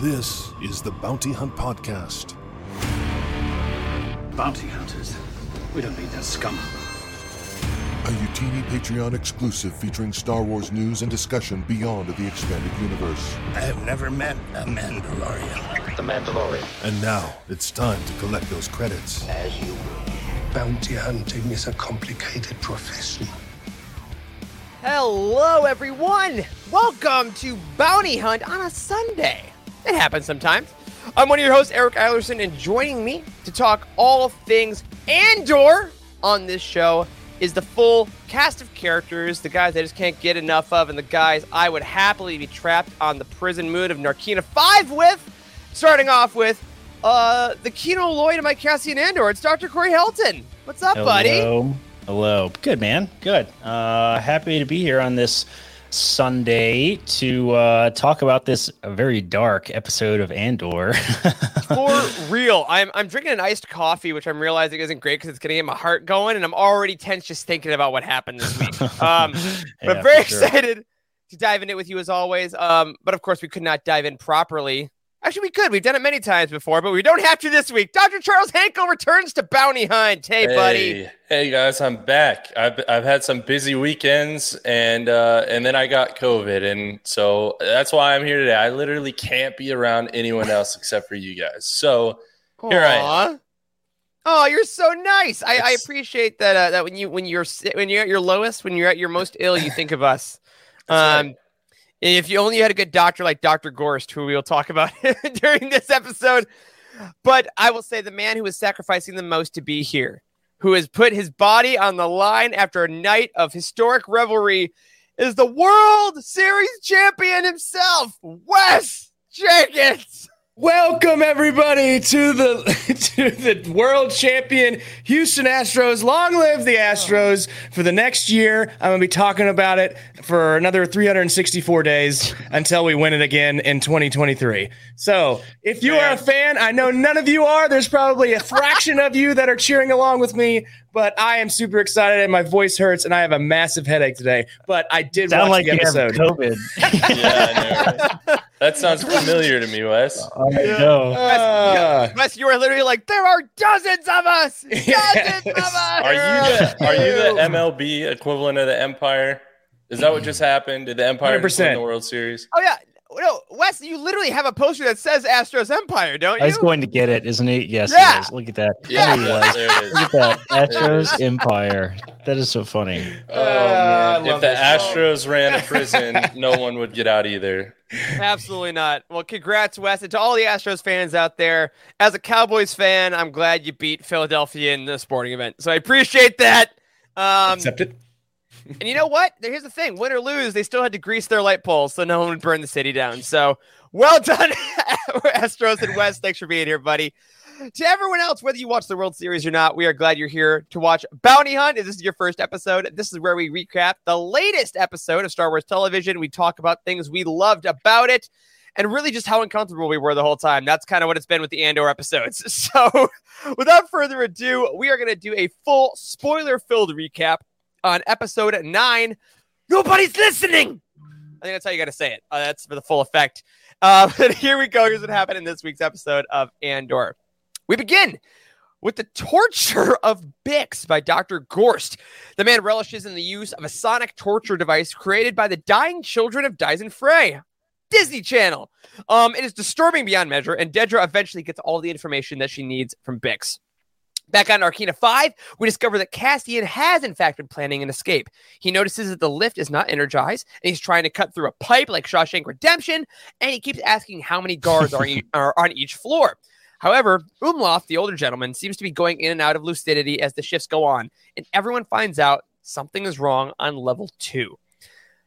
This is the Bounty Hunt Podcast. Bounty hunters. We don't need that scum. A Utini Patreon exclusive featuring Star Wars news and discussion beyond the expanded universe. I have never met a Mandalorian. The Mandalorian. And now it's time to collect those credits. As you will. Bounty hunting is a complicated profession. Hello, everyone. Welcome to Bounty Hunt on a Sunday. It happens sometimes. I'm one of your hosts, Eric Eilerson, and joining me to talk all things Andor on this show is the full cast of characters, the guys I just can't get enough of, and the guys I would happily be trapped on the prison mood of Narkina 5 with. Starting off with uh, the Kino Loy of my Cassian Andor. It's Dr. Corey Helton. What's up, buddy? Hello. Hello. Good, man. Good. Uh, happy to be here on this Sunday to uh, talk about this very dark episode of Andor. For real, I'm I'm drinking an iced coffee, which I'm realizing isn't great because it's gonna get my heart going, and I'm already tense just thinking about what happened this week. Um, but Yeah, very sure. excited to dive in it with you as always. Um, but of course, we could not dive in properly. Actually, we could. We've done it many times before, but we don't have to this week. Dr. Charles Hankel returns to Bounty Hunt. Hey, buddy. Hey, hey guys, I'm back. I've I've had some busy weekends and uh and then I got COVID and so that's why I'm here today. I literally can't be around anyone else except for you guys. So here I am. Oh, you're so nice. I, I appreciate that. Uh, that when you when you're when you're at your lowest, when you're at your most ill, you think of us. Um. If you only had a good doctor like Doctor Gorst, who we'll talk about during this episode. But I will say the man who is sacrificing the most to be here, who has put his body on the line after a night of historic revelry, is the World Series champion himself, Wes Jenkins. Welcome everybody to the to the world champion Houston Astros. Long live the Astros for the next year. I'm gonna be talking about it for another 364 days until we win it again in 2023. So if you are a fan, I know none of you are. There's probably a fraction of you that are cheering along with me, but I am super excited and my voice hurts and I have a massive headache today. But I did Sound watch like the you have episode. COVID. Yeah, I know. right? That sounds familiar to me, Wes. I know. Uh, Wes, you were literally like, there are dozens of us. Dozens Yes. of us. Are you the are you the MLB equivalent of the Empire? Is that what just happened? Did the Empire just win 100%. the World Series? Oh yeah. No, Wes, you literally have a poster that says Astros Empire, don't I was you? going to get it, isn't he? Yes, Yeah. he is. Look at that. Yeah, There he yeah, was. there it is. Look at that. Astros Empire. That is so funny. Oh, Uh, man. If the this show. Astros ran a prison, no one would get out either. Absolutely not. Well, congrats, Wes, and to all the Astros fans out there. As a Cowboys fan, I'm glad you beat Philadelphia in the sporting event. So I appreciate that. Um, accept it. And you know what? Here's the thing: win or lose, they still had to grease their light poles so no one would burn the city down. So well done, Astros and West. Thanks for being here, buddy. To everyone else, whether you watch the World Series or not, we are glad you're here to watch Bounty Hunt. If this is your first episode, this is where we recap the latest episode of Star Wars television. We talk about things we loved about it and really just how uncomfortable we were the whole time. That's kind of what it's been with the Andor episodes. So, without further ado, we are going to do a full spoiler filled recap on episode nine. Nobody's listening. I think that's how you got to say it. Uh, that's for the full effect. Uh, but here we go. Here's what happened in this week's episode of Andor. We begin with the torture of Bix by Dr. Gorst. The man relishes in the use of a sonic torture device created by the dying children of Dizon Fray. Disney Channel. Um, it is disturbing beyond measure, and Dedra eventually gets all the information that she needs from Bix. Back on Narkina 5, we discover that Cassian has, in fact, been planning an escape. He notices that the lift is not energized, and he's trying to cut through a pipe like Shawshank Redemption, and he keeps asking how many guards are, e- are on each floor. However, Umloff, the older gentleman, seems to be going in and out of lucidity as the shifts go on, and everyone finds out something is wrong on level two.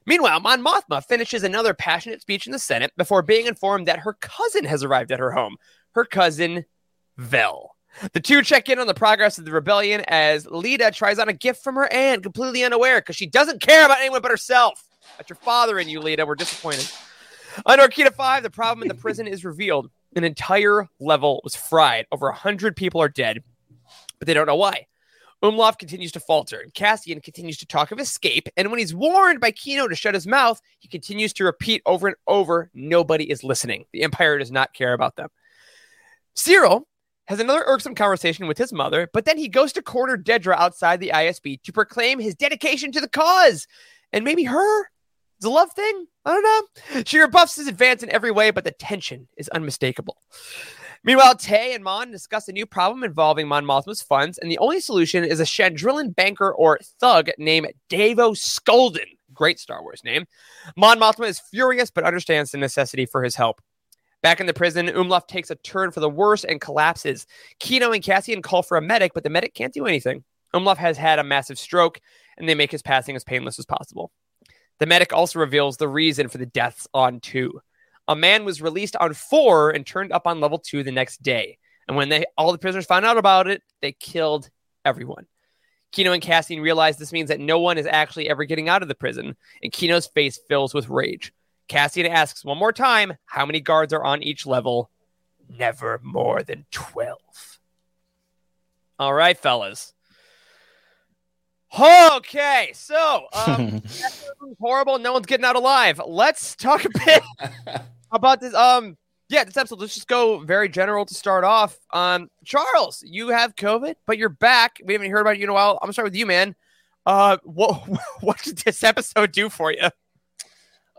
Meanwhile, Mon Mothma finishes another passionate speech in the Senate before being informed that her cousin has arrived at her home. Her cousin, Vel. The two check in on the progress of the rebellion as Leida tries on a gift from her aunt, completely unaware because she doesn't care about anyone but herself. That's your father and you, Leida. We're disappointed. On Narkina 5, the problem in the prison is revealed. An entire level was fried. Over 100 people are dead, but they don't know why. Umlauf continues to falter, and Cassian continues to talk of escape. And when he's warned by Kino to shut his mouth, he continues to repeat over and over nobody is listening. The Empire does not care about them. Syril has another irksome conversation with his mother, but then he goes to corner Dedra outside the ISB to proclaim his dedication to the cause. And maybe her? It's a love thing? I don't know. She rebuffs his advance in every way, but the tension is unmistakable. Meanwhile, Tay and Mon discuss a new problem involving Mon Mothma's funds, and the only solution is a Chandrillan banker or thug named Davo Skulden. Great Star Wars name. Mon Mothma is furious, but understands the necessity for his help. Back in the prison, Umlauf takes a turn for the worse and collapses. Kino and Cassian call for a medic, but the medic can't do anything. Umlauf has had a massive stroke, and they make his passing as painless as possible. The medic also reveals the reason for the deaths on two. A man was released on four and turned up on level two the next day. And when they all the prisoners found out about it, they killed everyone. Kino and Cassian realize this means that no one is actually ever getting out of the prison, and Kino's face fills with rage. Cassian asks one more time how many guards are on each level. Never more than 12. All right, fellas. Okay, so um, horrible. No one's getting out alive. Let's talk a bit about this. Um, yeah, this episode. Let's just go very general to start off. Um, Charles, you have COVID, but you're back. We haven't heard about you in a while. I'm gonna start with you, man. Uh, what what did this episode do for you?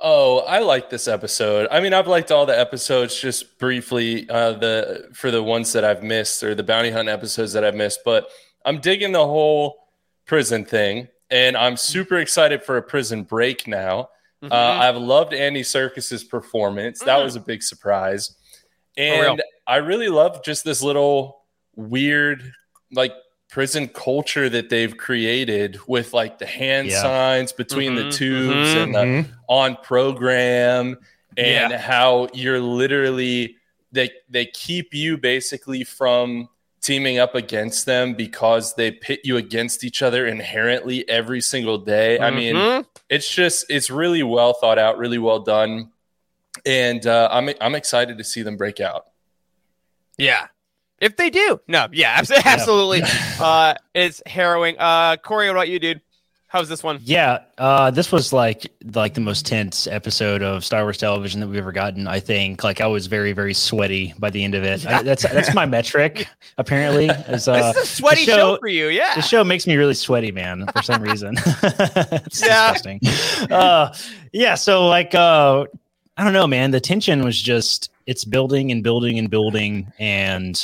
Oh, I like this episode. I mean, I've liked all the episodes just briefly, uh, the for the ones that I've missed or the bounty hunt episodes that I've missed, but I'm digging the whole prison thing, and I'm super excited for a prison break now. Mm-hmm. Uh, I've loved Andy Serkis's performance. That Mm. was a big surprise. And I really love just this little weird, like, prison culture that they've created with like the hand Yeah. signs between Mhm, the tubes mhm, and the on program and Yeah. how you're literally they they keep you basically from teaming up against them because they pit you against each other inherently every single day. I mean, Mhm. it's just it's really well thought out, really well done, and uh, I'm I'm excited to see them break out. yeah. If they do, no, yeah, abs- absolutely. uh, it's harrowing. Uh, Corey, what about you, dude? How's this one? Yeah, uh, this was like like the most tense episode of Star Wars television that we've ever gotten. I think like I was very very sweaty by the end of it. I, that's that's my metric apparently. Is, uh, this is a sweaty the show, for you, yeah. the show makes me really sweaty, man, for some reason. it's Yeah. disgusting. Uh, yeah, so like uh, I don't know, man. The tension was just it's building and building and building, and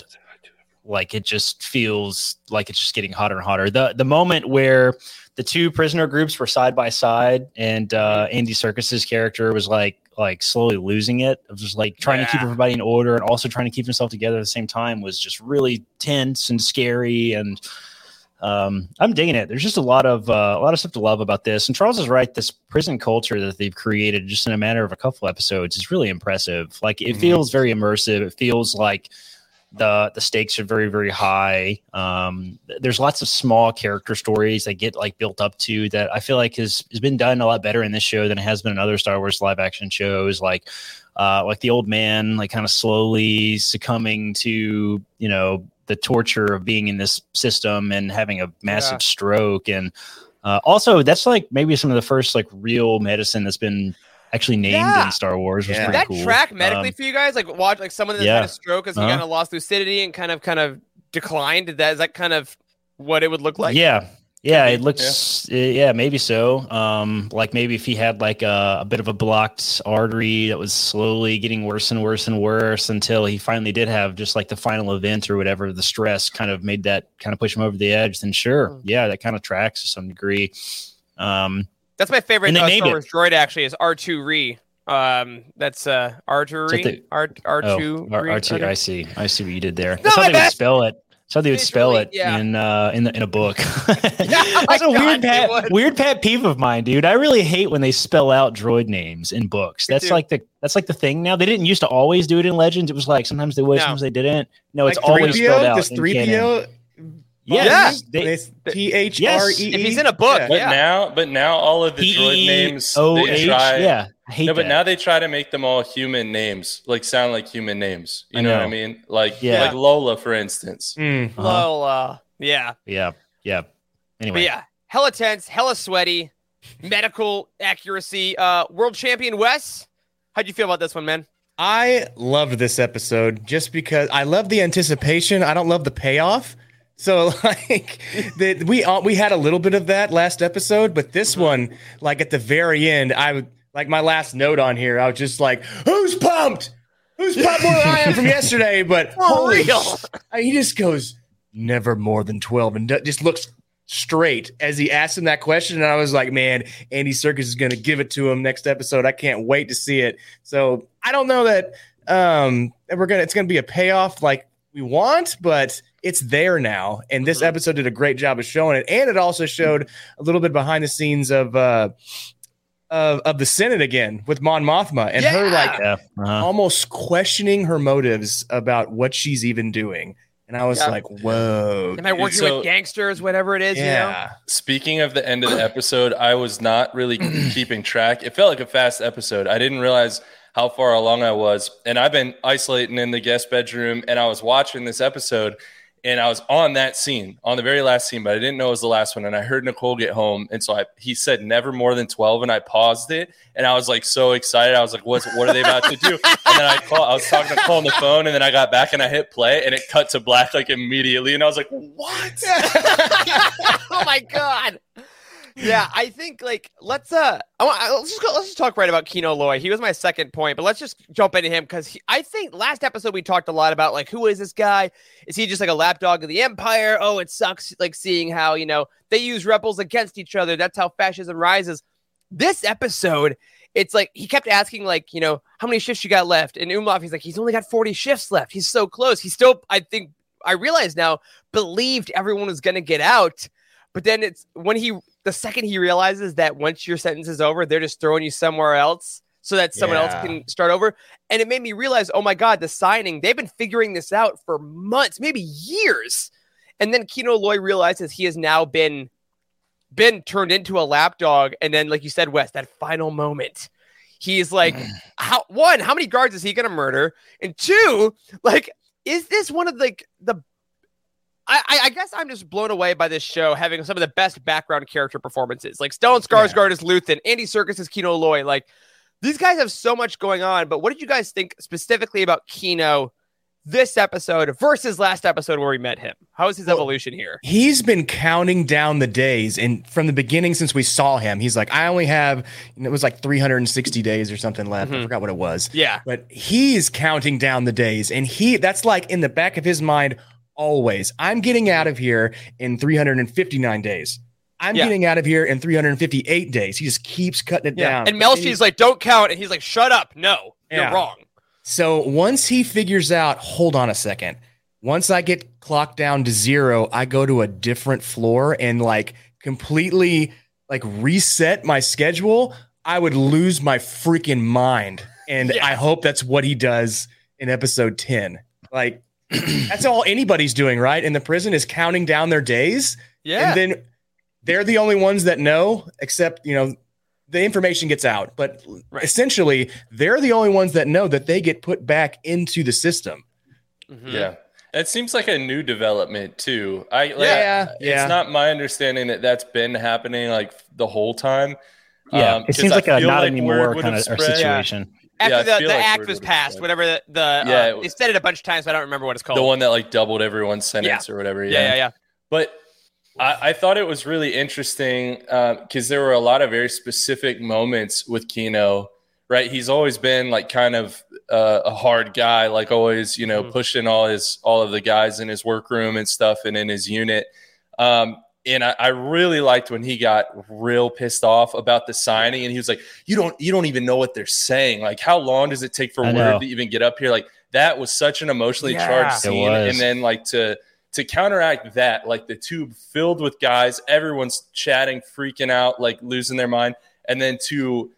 like it just feels like it's just getting hotter and hotter. The the moment where the two prisoner groups were side by side, and uh, Andy Serkis's character was like like slowly losing it. Of just like trying to keep everybody in order and also trying to keep himself together at the same time was just really tense and scary and um, I'm digging it. There's just a lot of uh, a lot of stuff to love about this. And Charles is right. This prison culture that they've created just in a matter of a couple episodes is really impressive. Like it Mhm. feels very immersive. It feels like the the stakes are very very high. Um, there's lots of small character stories that get like built up to that. I feel like has has been done a lot better in this show than it has been in other Star Wars live action shows. Like uh, like the old man, like kind of slowly succumbing to you know the torture of being in this system and having a massive Yeah. stroke and uh, also that's like maybe some of the first like real medicine that's been actually named Yeah. in Star Wars. Was Yeah. pretty that cool. track medically Um, for you guys? Like watch like someone that yeah. had a stroke as he Uh-huh. kind of lost lucidity and kind of kind of declined. That is that kind of what it would look like? yeah. Yeah, it looks. Yeah. yeah, maybe so. Um, like maybe if he had like a, a bit of a blocked artery that was slowly getting worse and worse and worse until he finally did have just like the final event or whatever. The stress kind of made that kind of push him over the edge. Then sure, Mm. yeah, that kind of tracks to some degree. Um, That's my favorite And they uh, named Star it. Droid actually is R2 Re. Um, that's uh R2 Re. the- R R2 Oh, R- Re? R2. Okay. I see. I see what you did there. not That's how they would spell it. That's how they would spell it yeah. in uh in the in a book. my That's a God, weird they pet weird pet peeve of mine, dude. I really hate when they spell out droid names in books. Me That's too. like the that's like the thing now. They didn't used to always do it in Legends. It was like sometimes they would, No. sometimes they didn't. No, Like it's always 3PO? spelled out. Does in 3PO? Canon. Yeah. Yes, they- T H R E E. If he's in a book, yeah. But Yeah. now, but now all of the droid names they P-E-O-H? try. Yeah, No, but that. now they try to make them all human names, like sound like human names. You I know. what I mean? Like Yeah. like Lola, for instance. Mm. Uh-huh. Well, uh, yeah. yeah. Yeah. But Anyway, yeah, hella tense, hella sweaty, medical accuracy. Uh, world champion Wes, how'd you feel about this one, man? I loved this episode just because I love the anticipation. I don't love the payoff. So like that we uh, we had a little bit of that last episode, but this one, like at the very end, I would like my last note on here. I was just like, "Who's pumped? Who's pumped more than I am from yesterday?" But holy, sh- he just goes, "Never more than 12 and d- just looks straight as he asked him that question. And I was like, man, Andy Serkis is going to give it to him next episode. I can't wait to see it. So I don't know that um we're gonna it's gonna be a payoff like we want, but it's there now. And this episode did a great job of showing it. And it also showed a little bit behind the scenes of uh of, of the Senate again with Mon Mothma and her like yeah. uh-huh. almost questioning her motives about what she's even doing. And I was Yeah. like, whoa. Am I working So- with gangsters, whatever it is? You know? Yeah. Speaking of the end of the episode, I was not really keeping track. It felt like a fast episode. I didn't realize how far along I was. And I've been isolating in the guest bedroom and I was watching this episode and I was on that scene, on the very last scene, but I didn't know it was the last one. And I heard Nicole get home. And so I, he said never more than 12. And I paused it and I was like so excited. I was like, what's, what are they about to do? And then I call, I was talking to Nicole on the phone and then I got back and I hit play and it cut to black like immediately. And I was like, what? oh my god. Yeah, I think like let's uh, I want, let's just go. Let's just talk right about Kino Loy. He was my second point, but let's just jump into him because I think last episode we talked a lot about like who is this guy? Is he just like a lapdog of the empire? Oh, it sucks like seeing how you know they use rebels against each other. That's how fascism rises. This episode, it's like he kept asking like you know how many shifts you got left, and Umlauf he's like he's only got forty shifts left. He's so close. He still I think I realize now believed everyone was gonna get out. But then it's when he, the second he realizes that once your sentence is over, they're just throwing you somewhere else so that someone else can start over. And it made me realize, oh my God, the signing, they've been figuring this out for months, maybe years. And then Kino Loy realizes he has now been been turned into a lapdog. And then, like you said, Wes, that final moment. He's like, mm. how one, how many guards is he gonna murder? And two, like, is this one of like the I, I- I guess I'm just blown away by this show having some of the best background character performances. Like Stellan Skarsgård is Luthen, Andy Serkis is Kino Loy. Like these guys have so much going on. But what did you guys think specifically about Kino this episode versus last episode where we met him? How is his Well, evolution here? he's been counting down the days and from the beginning since we saw him he's like i only have it was like 360 days or something left i Mhm. forgot what it was Yeah. but he's counting down the days and he that's like in the back of his mind always i'm getting out of here in 359 days i'm Yeah. getting out of here in 358 days he just keeps cutting it Yeah. down And Melshi's like, don't count. And he's like, shut up. No, you're wrong. So once he figures out, hold on a second. Once I get clocked down to zero, I go to a different floor and like completely like reset my schedule. I would lose my freaking mind. And Yeah. I hope that's what he does in episode 10. Like that's all anybody's doing, right? In the prison is counting down their days. Yeah. And then they're the only ones that know, except, you know, the information gets out. But Right. essentially, they're the only ones that know that they get put back into the system. Mhm. Yeah. It seems like a new development too. I like, Yeah, yeah. It's not my understanding that that's been happening like the whole time. Yeah, Um, it 'cause seems like a not like anymore kind of spread. situation. After Yeah, the, the like act was passed, whatever the, the Yeah, uh, it they said it a bunch of times, but I don't remember what it's called. The one that like doubled everyone's sentence or whatever. yeah, yeah, yeah. But I, I thought it was really interesting because there were a lot of very specific moments with Kino. Right, he's always been like kind of uh, a hard guy, like always, you know, Mhm. pushing all his all of the guys in his workroom and stuff, and in his unit. Um, and I, I really liked when he got real pissed off about the signing, and he was like, "You don't, you don't even know what they're saying. Like, how long does it take for I word know. to even get up here? Like, that was such an emotionally Yeah. charged scene, and then like to to counteract that, like the tube filled with guys, everyone's chatting, freaking out, like losing their mind, and then to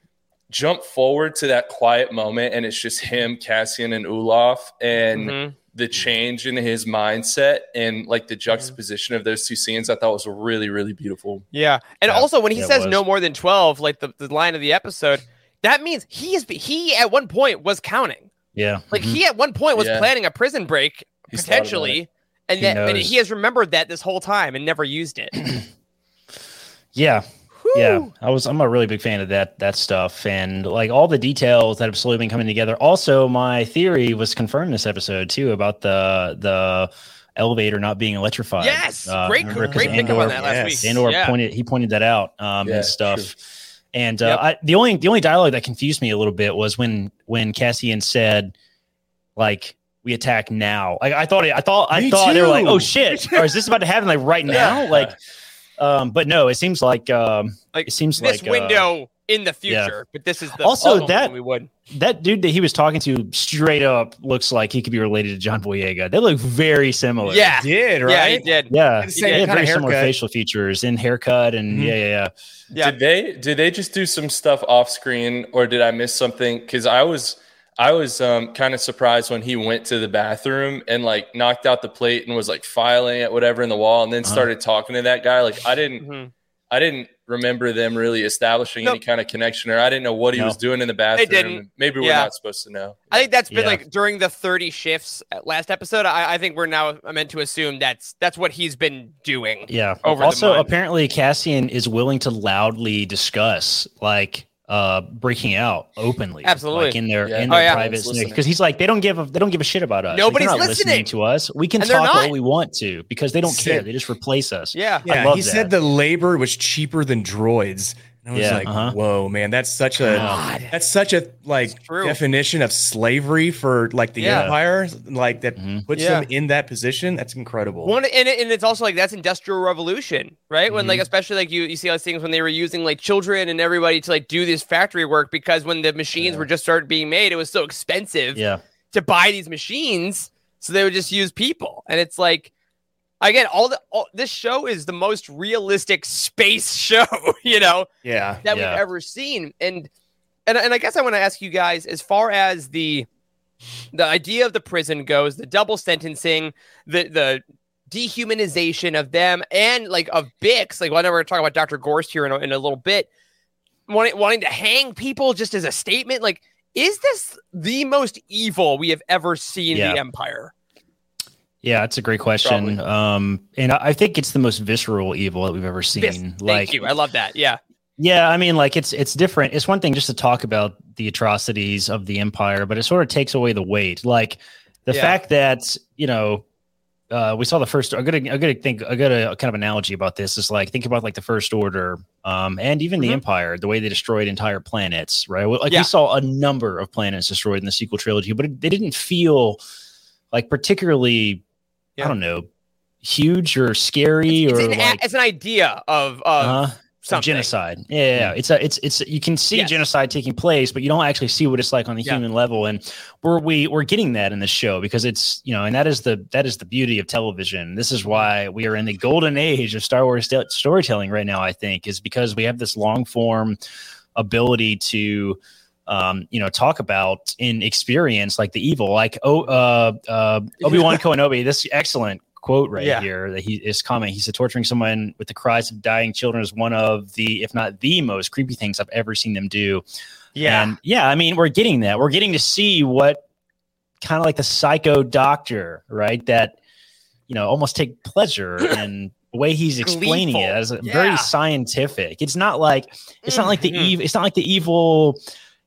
jump forward to that quiet moment, and it's just him, Cassian, and Olaf, and Mhm. The change in his mindset and like the juxtaposition of those two scenes, I thought was really, really beautiful. Yeah. And Yeah, also when he it says was. no more than 12, like the, the line of the episode, that means he is he at one point was counting. Yeah. Like Mhm. he at one point was Yeah. planning a prison break He's potentially. and He that and knows. he has remembered that this whole time and never used it. Yeah. Yeah, I was. I'm a really big fan of that that stuff, and like all the details that have slowly been coming together. Also, my theory was confirmed this episode too about the the elevator not being electrified. Yes, Uh, great, remember, 'cause great pickup Andor- on that last yes. week. Andor yeah. pointed he pointed that out um, Yeah, and stuff. true. And uh, Yep. I, the only the only dialogue that confused me a little bit was when when Cassian said, like, "We attack now." Like I thought it, I thought I Me thought they were like, "Oh shit!" or is this about to happen like right now? Like, um, but no, it seems like um, Like, it seems this like uh, window in the yeah. future, but this is the Also, that- when we would. that dude that he was talking to straight up looks like he could be related to John Boyega. They look very similar. Yeah, Did right? yeah, he did. Yeah, the he same had very similar facial features and haircut, and Mhm. yeah, yeah, yeah. Yeah. Did they did they just do some stuff off screen or did I miss something? Because I was I was um, kind of surprised when he went to the bathroom and like knocked out the plate and was like filing at whatever in the wall and then Uh-huh. started talking to that guy. Like I didn't Mhm. I didn't remember them really establishing Nope. any kind of connection or I didn't know what he No. was doing in the bathroom. didn't. Maybe we're Yeah. not supposed to know. I think that's been Yeah. like during the 30 shifts last episode. I, I think we're now meant to assume that's that's what he's been doing. Yeah. over also, apparently, Cassian is willing to loudly discuss like uh breaking out openly, Absolutely. like in their Yeah. in Oh, their yeah. private because he's like they don't give a they don't give a shit about us. Nobody's they're not listening. to us. We can And talk all not. we want to because they don't Said- care. They just replace us. Yeah. Yeah, love he said the labor was cheaper than droids. And I was Yeah, like, uh-huh. whoa, man, that's such a God. that's such a like definition of slavery for like the Yeah. empire, like that Mhm. puts Yeah. them in that position. That's incredible. One and, it, and it's also like that's industrial revolution, right? When like Mm-hmm. especially like you you see those things when they were using like children and everybody to like do this factory work because when the machines were just started being made, it was so expensive Yeah. to buy these machines, so they would just use people. And it's like again, all the all, this show is the most realistic space show, you know, yeah, that Yeah. we've ever seen. And and and I guess I want to ask you guys as far as the the idea of the prison goes, the double sentencing, the the dehumanization of them, and like of Bix. Like, whenever we're talking about Dr. Gorst here in a, in a little bit, wanting wanting to hang people just as a statement. Like, is this the most evil we have ever seen Yeah. the Empire? Yeah, it's a great question. Probably. Um, and I I think it's the most visceral evil that we've ever seen. Like, thank you. I love that. Yeah. Yeah, I mean, like it's it's different. It's one thing just to talk about the atrocities of the empire, but it sort of takes away the weight. Like the Yeah. fact that you know uh, we saw the first. A good, a good think, a good uh, kind of analogy about this is like think about like the first order, um, and even Mhm. the empire, the way they destroyed entire planets. Right, like Yeah. we saw a number of planets destroyed in the sequel trilogy, but it, they didn't feel like particularly. Yeah. I don't know, huge or scary It's, or an, like it's an idea of, of uh, something. genocide. Yeah, yeah, it's a, it's it's you can see Yes. genocide taking place, but you don't actually see what it's like on the Yeah. human level. And we're we we're getting that in the show because it's you know, and that is the that is the beauty of television. This is why we are in the golden age of Star Wars st- storytelling right now. I think is because we have this long form ability to. Um, you know, talk about in experience like the evil, like oh, uh, uh, Obi Wan Kenobi. This excellent quote right Yeah. here that he is comment. He said, "Torturing someone with the cries of dying children is one of the, if not the most creepy things I've ever seen them do." Yeah. And yeah, I mean, we're getting that. We're getting to see what kind of like the psycho doctor, right? That you know, almost take pleasure in the way he's explaining it as Yeah. very scientific. It's not like it's not like the Mhm. evil. It's not like the evil.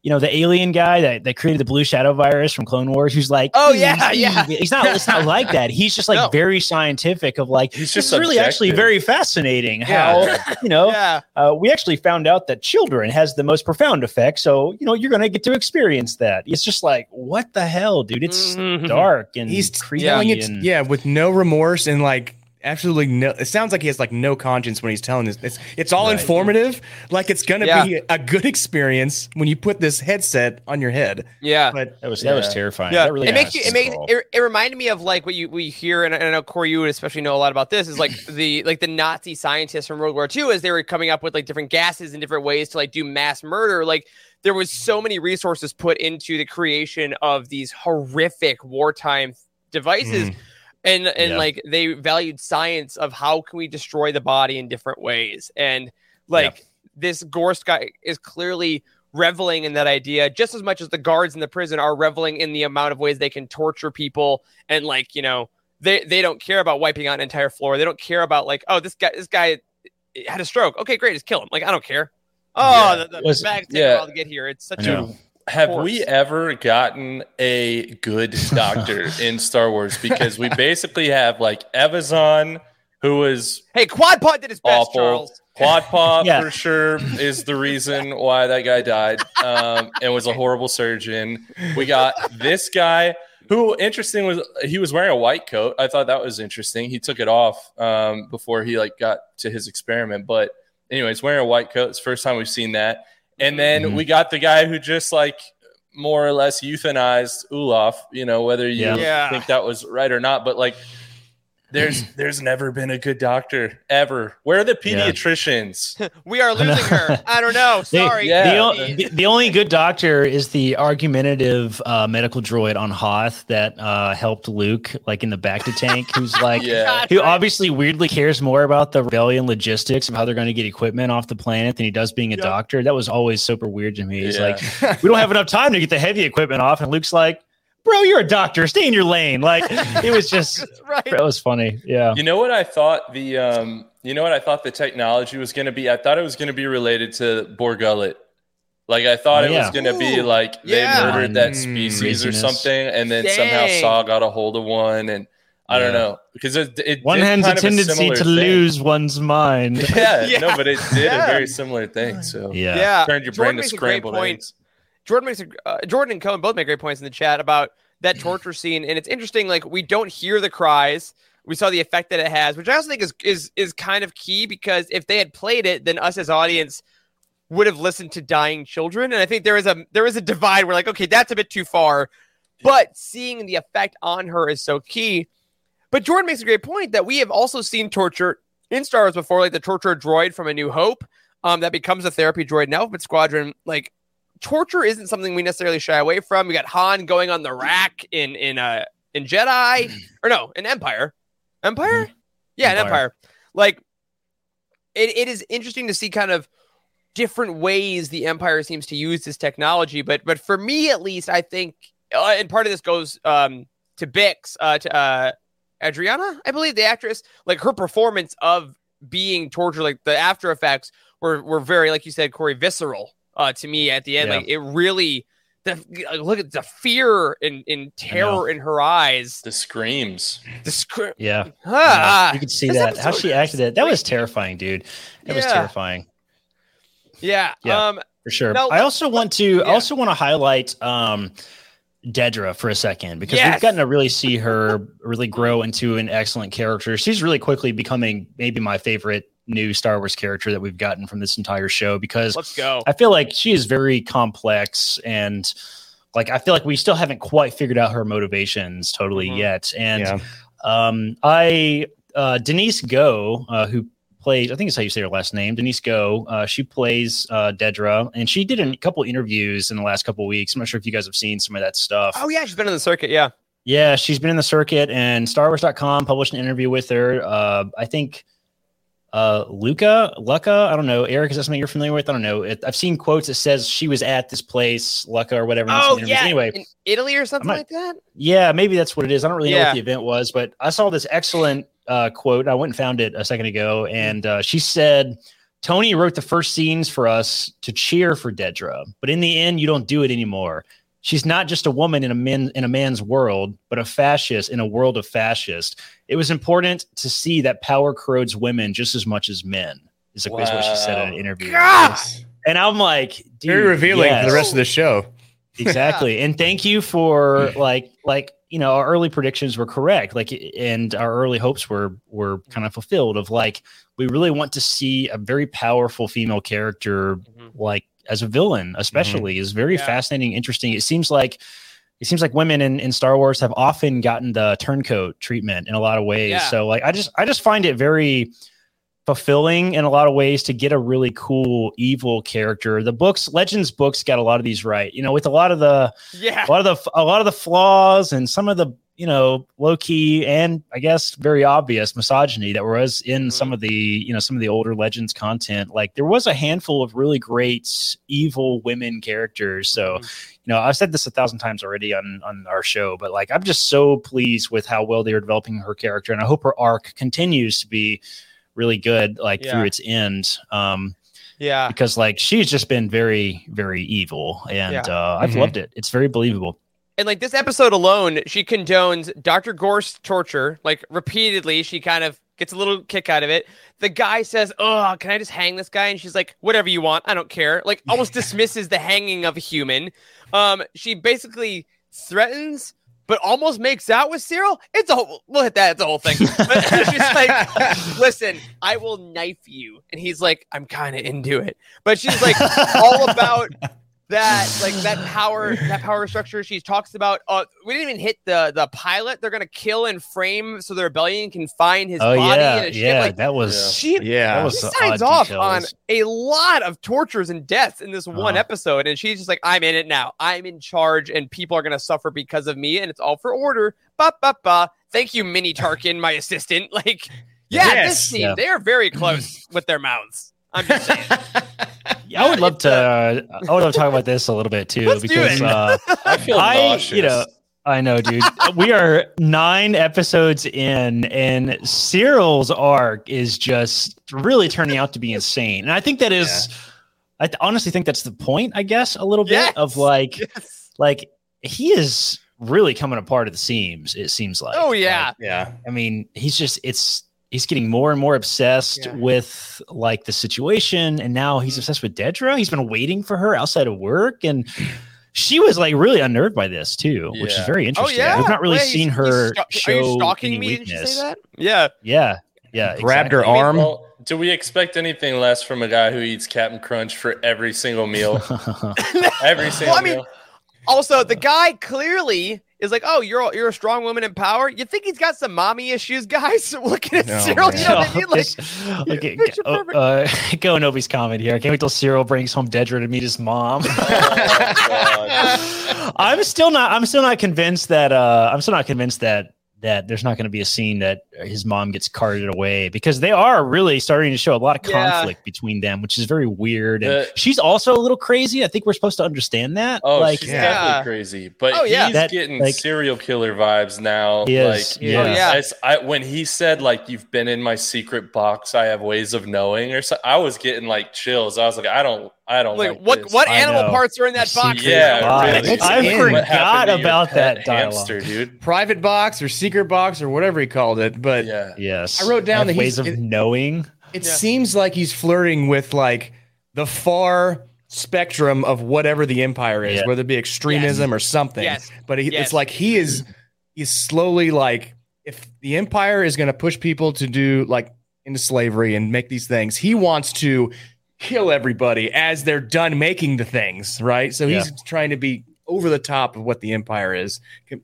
You know the alien guy that, that created the blue shadow virus from Clone Wars, who's like, Oh, "Mm, yeah, yeah. He's not. It's not like that. He's just like No. very scientific. Of like, He's this just really actually very fascinating. Yeah. How you know yeah. uh, we actually found out that children has the most profound effect. So you know you're gonna get to experience that. It's just like what the hell, dude? It's Mhm. dark and he's creepy. telling it, and, yeah, with no remorse and like absolutely no. It sounds like he has like no conscience when he's telling this. It's it's all Right. informative. Like it's gonna Yeah. be a good experience when you put this headset on your head. Yeah. But that was that was terrifying. Yeah, That really it makes you. It makes it, it reminded me of like what you we hear, and I know Corey, you would especially know a lot about this. Is like the like the Nazi scientists from World War II as they were coming up with like different gases and different ways to like do mass murder. Like there was so many resources put into the creation of these horrific wartime devices. Mm. And and Yeah. like they valued science of how can we destroy the body in different ways. And like this Gorst guy is clearly reveling in that idea just as much as the guards in the prison are reveling in the amount of ways they can torture people and like you know they they don't care about wiping out an entire floor. They don't care about like, oh, this guy this guy had a stroke. Okay, great, just kill him. Like I don't care. Oh, Yeah. the, the Was- bag's taking yeah. a while to get here. It's such I a know. Have course. we ever gotten a good doctor in Star Wars? Because we basically have like Evazan, who was hey Quad Pod did his best, awful. Charles. Quad Paw Yeah. for sure is the reason why that guy died um, and was a horrible surgeon. We got this guy who, interesting, was he was wearing a white coat. I thought that was interesting. He took it off um, before he like got to his experiment. But anyway, anyways, wearing a white coat. It's the first time we've seen that. And then Mhm. we got the guy who just like more or less euthanized Olaf. You know whether you Yeah. Yeah. think that was right or not, but like. There's there's never been a good doctor ever. Where are the Yeah. pediatricians? We are losing her. I don't know. They- Sorry. yeah. The, o- the, the only good doctor is the argumentative uh, medical droid on Hoth that uh, helped Luke, like in the back to tank, who's like, Yeah. who obviously weirdly cares more about the rebellion logistics of how they're going to get equipment off the planet than he does being a Yep. doctor. That was always super weird to me. He's Yeah. like, we don't have enough time to get the heavy equipment off, and Luke's like, bro, you're a doctor. Stay in your lane. Like it was just, right. that was funny. Yeah. You know what I thought the um you know what I thought the technology was going to be? I thought it was going to be related to Bor Gullet. Like I thought Oh, it was going to be like they yeah. murdered that Mm, species or something, and then somehow Dang. Saw got a hold of one, and I don't know because it, it One did has a kind of tendency similar to thing. lose one's mind. Yeah, Yeah. no, but it did Yeah. a very similar thing. So Yeah. Yeah. turned your Jordan brain to makes a great scrambled eggs. Jordan makes a, uh, Jordan and Cohen both make great points in the chat about that torture scene, and it's interesting. Like we don't hear the cries. We saw the effect that it has, which I also think is is is kind of key because if they had played it, then us as audience would have listened to dying children. And I think there is a there is a divide. We're like, okay, that's a bit too far, but seeing the effect on her is so key. But Jordan makes a great point that we have also seen torture in Star Wars before, like the torture droid from A New Hope, um, that becomes a therapy droid in Alphabet Squadron. Like torture isn't something we necessarily shy away from. We got Han going on the rack in in uh in Jedi or no in Empire, Empire, yeah, in Empire. Empire. Like it, it is interesting to see kind of different ways the Empire seems to use this technology. But but for me at least, I think, uh, and part of this goes um to Bix, uh, to uh, Adriana, I believe the actress, like her performance of being tortured, like the after effects were were very, like you said, Corey, visceral uh, to me at the end. Yeah. Like it really, the like, look at the fear and, and terror in her eyes. The screams. The script, Yeah. ah, you could see that. How she acted That That was terrifying, dude. That was terrifying. yeah, Yeah. Um, For sure. Now, I also want to I yeah. also want to highlight um Dedra for a second because Yes. we've gotten to really see her really grow into an excellent character. She's really quickly becoming maybe my favorite new Star Wars character that we've gotten from this entire show because let's go. I feel like she is very complex and like I feel like we still haven't quite figured out her motivations totally Mhm. yet. And Yeah. um, I uh, Denise Go, uh, who plays, I think it's how you say her last name, Denise Go. Uh, she plays uh, Dedra, and she did a couple interviews in the last couple weeks. I'm not sure if you guys have seen some of that stuff. Oh yeah, she's been in the circuit. Yeah, Yeah, she's been in the circuit, and StarWars.com published an interview with her. Uh, I think uh, Luca, Lucca, I don't know. Eric, is that something you're familiar with? I don't know. It, I've seen quotes that says she was at this place, Luca or whatever. Oh yeah. Anyway, in Italy or something not- like that. yeah, maybe that's what it is. I don't really know what the event was, but I saw this excellent uh, quote. I went and found it a second ago, and uh, she said, "Tony wrote the first scenes for us to cheer for Dedra, but in the end, you don't do it anymore. She's not just a woman in a man in a man's world, but a fascist in a world of fascists. It was important to see that power corrodes women just as much as men." Is, is what she said in an interview. God! And I'm like, dude, Very revealing for the rest of the show. exactly and thank you for like like you know our early predictions were correct like and our early hopes were were kind of fulfilled of like we really want to see a very powerful female character Mhm. like as a villain mm-hmm. especially is very Yeah. fascinating interesting it seems like it seems like women in, in Star Wars have often gotten the turncoat treatment in a lot of ways. Yeah. So like I just I just find it very fulfilling in a lot of ways to get a really cool evil character. The books, Legends books got a lot of these right. You know, with a lot of the Yeah. a lot of the a lot of the flaws and some of the you know, low key and I guess very obvious misogyny that was in some of the, you know, some of the older Legends content. Like there was a handful of really great evil women characters. So, you know, I've said this a thousand times already on on our show, but like I'm just so pleased with how well they are developing her character, and I hope her arc continues to be really good, like Yeah. through its end. Um, Yeah. because like she's just been very, very evil, and Yeah. uh, I've Mhm. loved it. It's very believable. And like this episode alone, she condones Dr. Gorst's torture. Like repeatedly, she kind of gets a little kick out of it. The guy says, Oh, can I just hang this guy? And she's like, Whatever you want. I don't care. Like almost dismisses the hanging of a human. Um, she basically threatens, but almost makes out with Syril. It's a whole we'll hit that, it's a whole thing. But she's like, Listen, I will knife you. And he's like, I'm kind of into it. But she's like all about that like that power that power structure she talks about uh we didn't even hit the the pilot they're gonna kill and frame so the rebellion can find his oh body yeah, and shit yeah, like that was she yeah. that was she signs off details. on a lot of tortures and deaths in this one Uh-huh. episode and she's just like i'm in it now i'm in charge and people are gonna suffer because of me and it's all for order ba ba ba thank you mini tarkin my assistant like yeah this Yes. scene Yeah. they are very close with their mouths i'm just saying Yeah, I would love to. Uh, I would love to talk about this a little bit too, Let's because uh, I feel I, nauseous. you know, I know, dude. we are nine episodes in, and Syril's arc is just really turning out to be insane. And I think that is, I th- honestly think that's the point. I guess a little bit Yes. of like, Yes. like he is really coming apart at the seams. It seems like. oh yeah Like, yeah. I mean, he's just it's he's getting more and more obsessed Yeah. with like the situation, and now he's mm-hmm. obsessed with Dedra. He's been waiting for her outside of work, and she was like really unnerved by this too, which is Yeah. very Oh interesting. yeah, We've not really Wait, seen he's- her he's sta- show Are you stalking any me? Didn't you weakness. say that? Yeah. Yeah, yeah, Grabbed her exactly. arm. Well, do we expect anything less from a guy who eats Captain Crunch for every single meal? every single I mean, meal. Also, the guy clearly is like, "Oh, you're a- you're a strong woman in power." You think he's got some mommy issues, guys? Looking at No, Syril, you know what I mean? Like, This- okay, picture oh, perfect. uh, go Nobi's comment here. I can't wait till Syril brings home Dedra to meet his mom. Oh, I'm still not. I'm still not convinced that. Uh, I'm still not convinced that that there's not going to be a scene that his mom gets carted away because they are really starting to show a lot of Yeah. conflict between them, which is very weird. And The- she's also a little crazy. I think we're supposed to understand that. Oh, like, she's Yeah. definitely crazy. But Oh, yeah. he's That, getting like- serial killer vibes now. He is, Like, yeah. Oh, yeah. as I, when he said like you've been in my secret box, I have ways of knowing, or so, I was getting like chills. I was like, I don't, I don't like like, what this. what I animal know. parts are in that box? secret Yeah, really. What's I forgot happened to your about that dialogue. hamster, dude. Private box or secret box or whatever he called it. But Yeah, Yes, I wrote down have that ways of it- knowing. it Yeah. seems like he's flirting with like the far spectrum of whatever the empire is, Yeah. whether it be extremism or something. Yes. But he, Yes. it's like he is he's slowly like if the empire is going to push people to do like into slavery and make these things, he wants to kill everybody as they're done making the things, right? So he's trying to be over the top of what the empire is.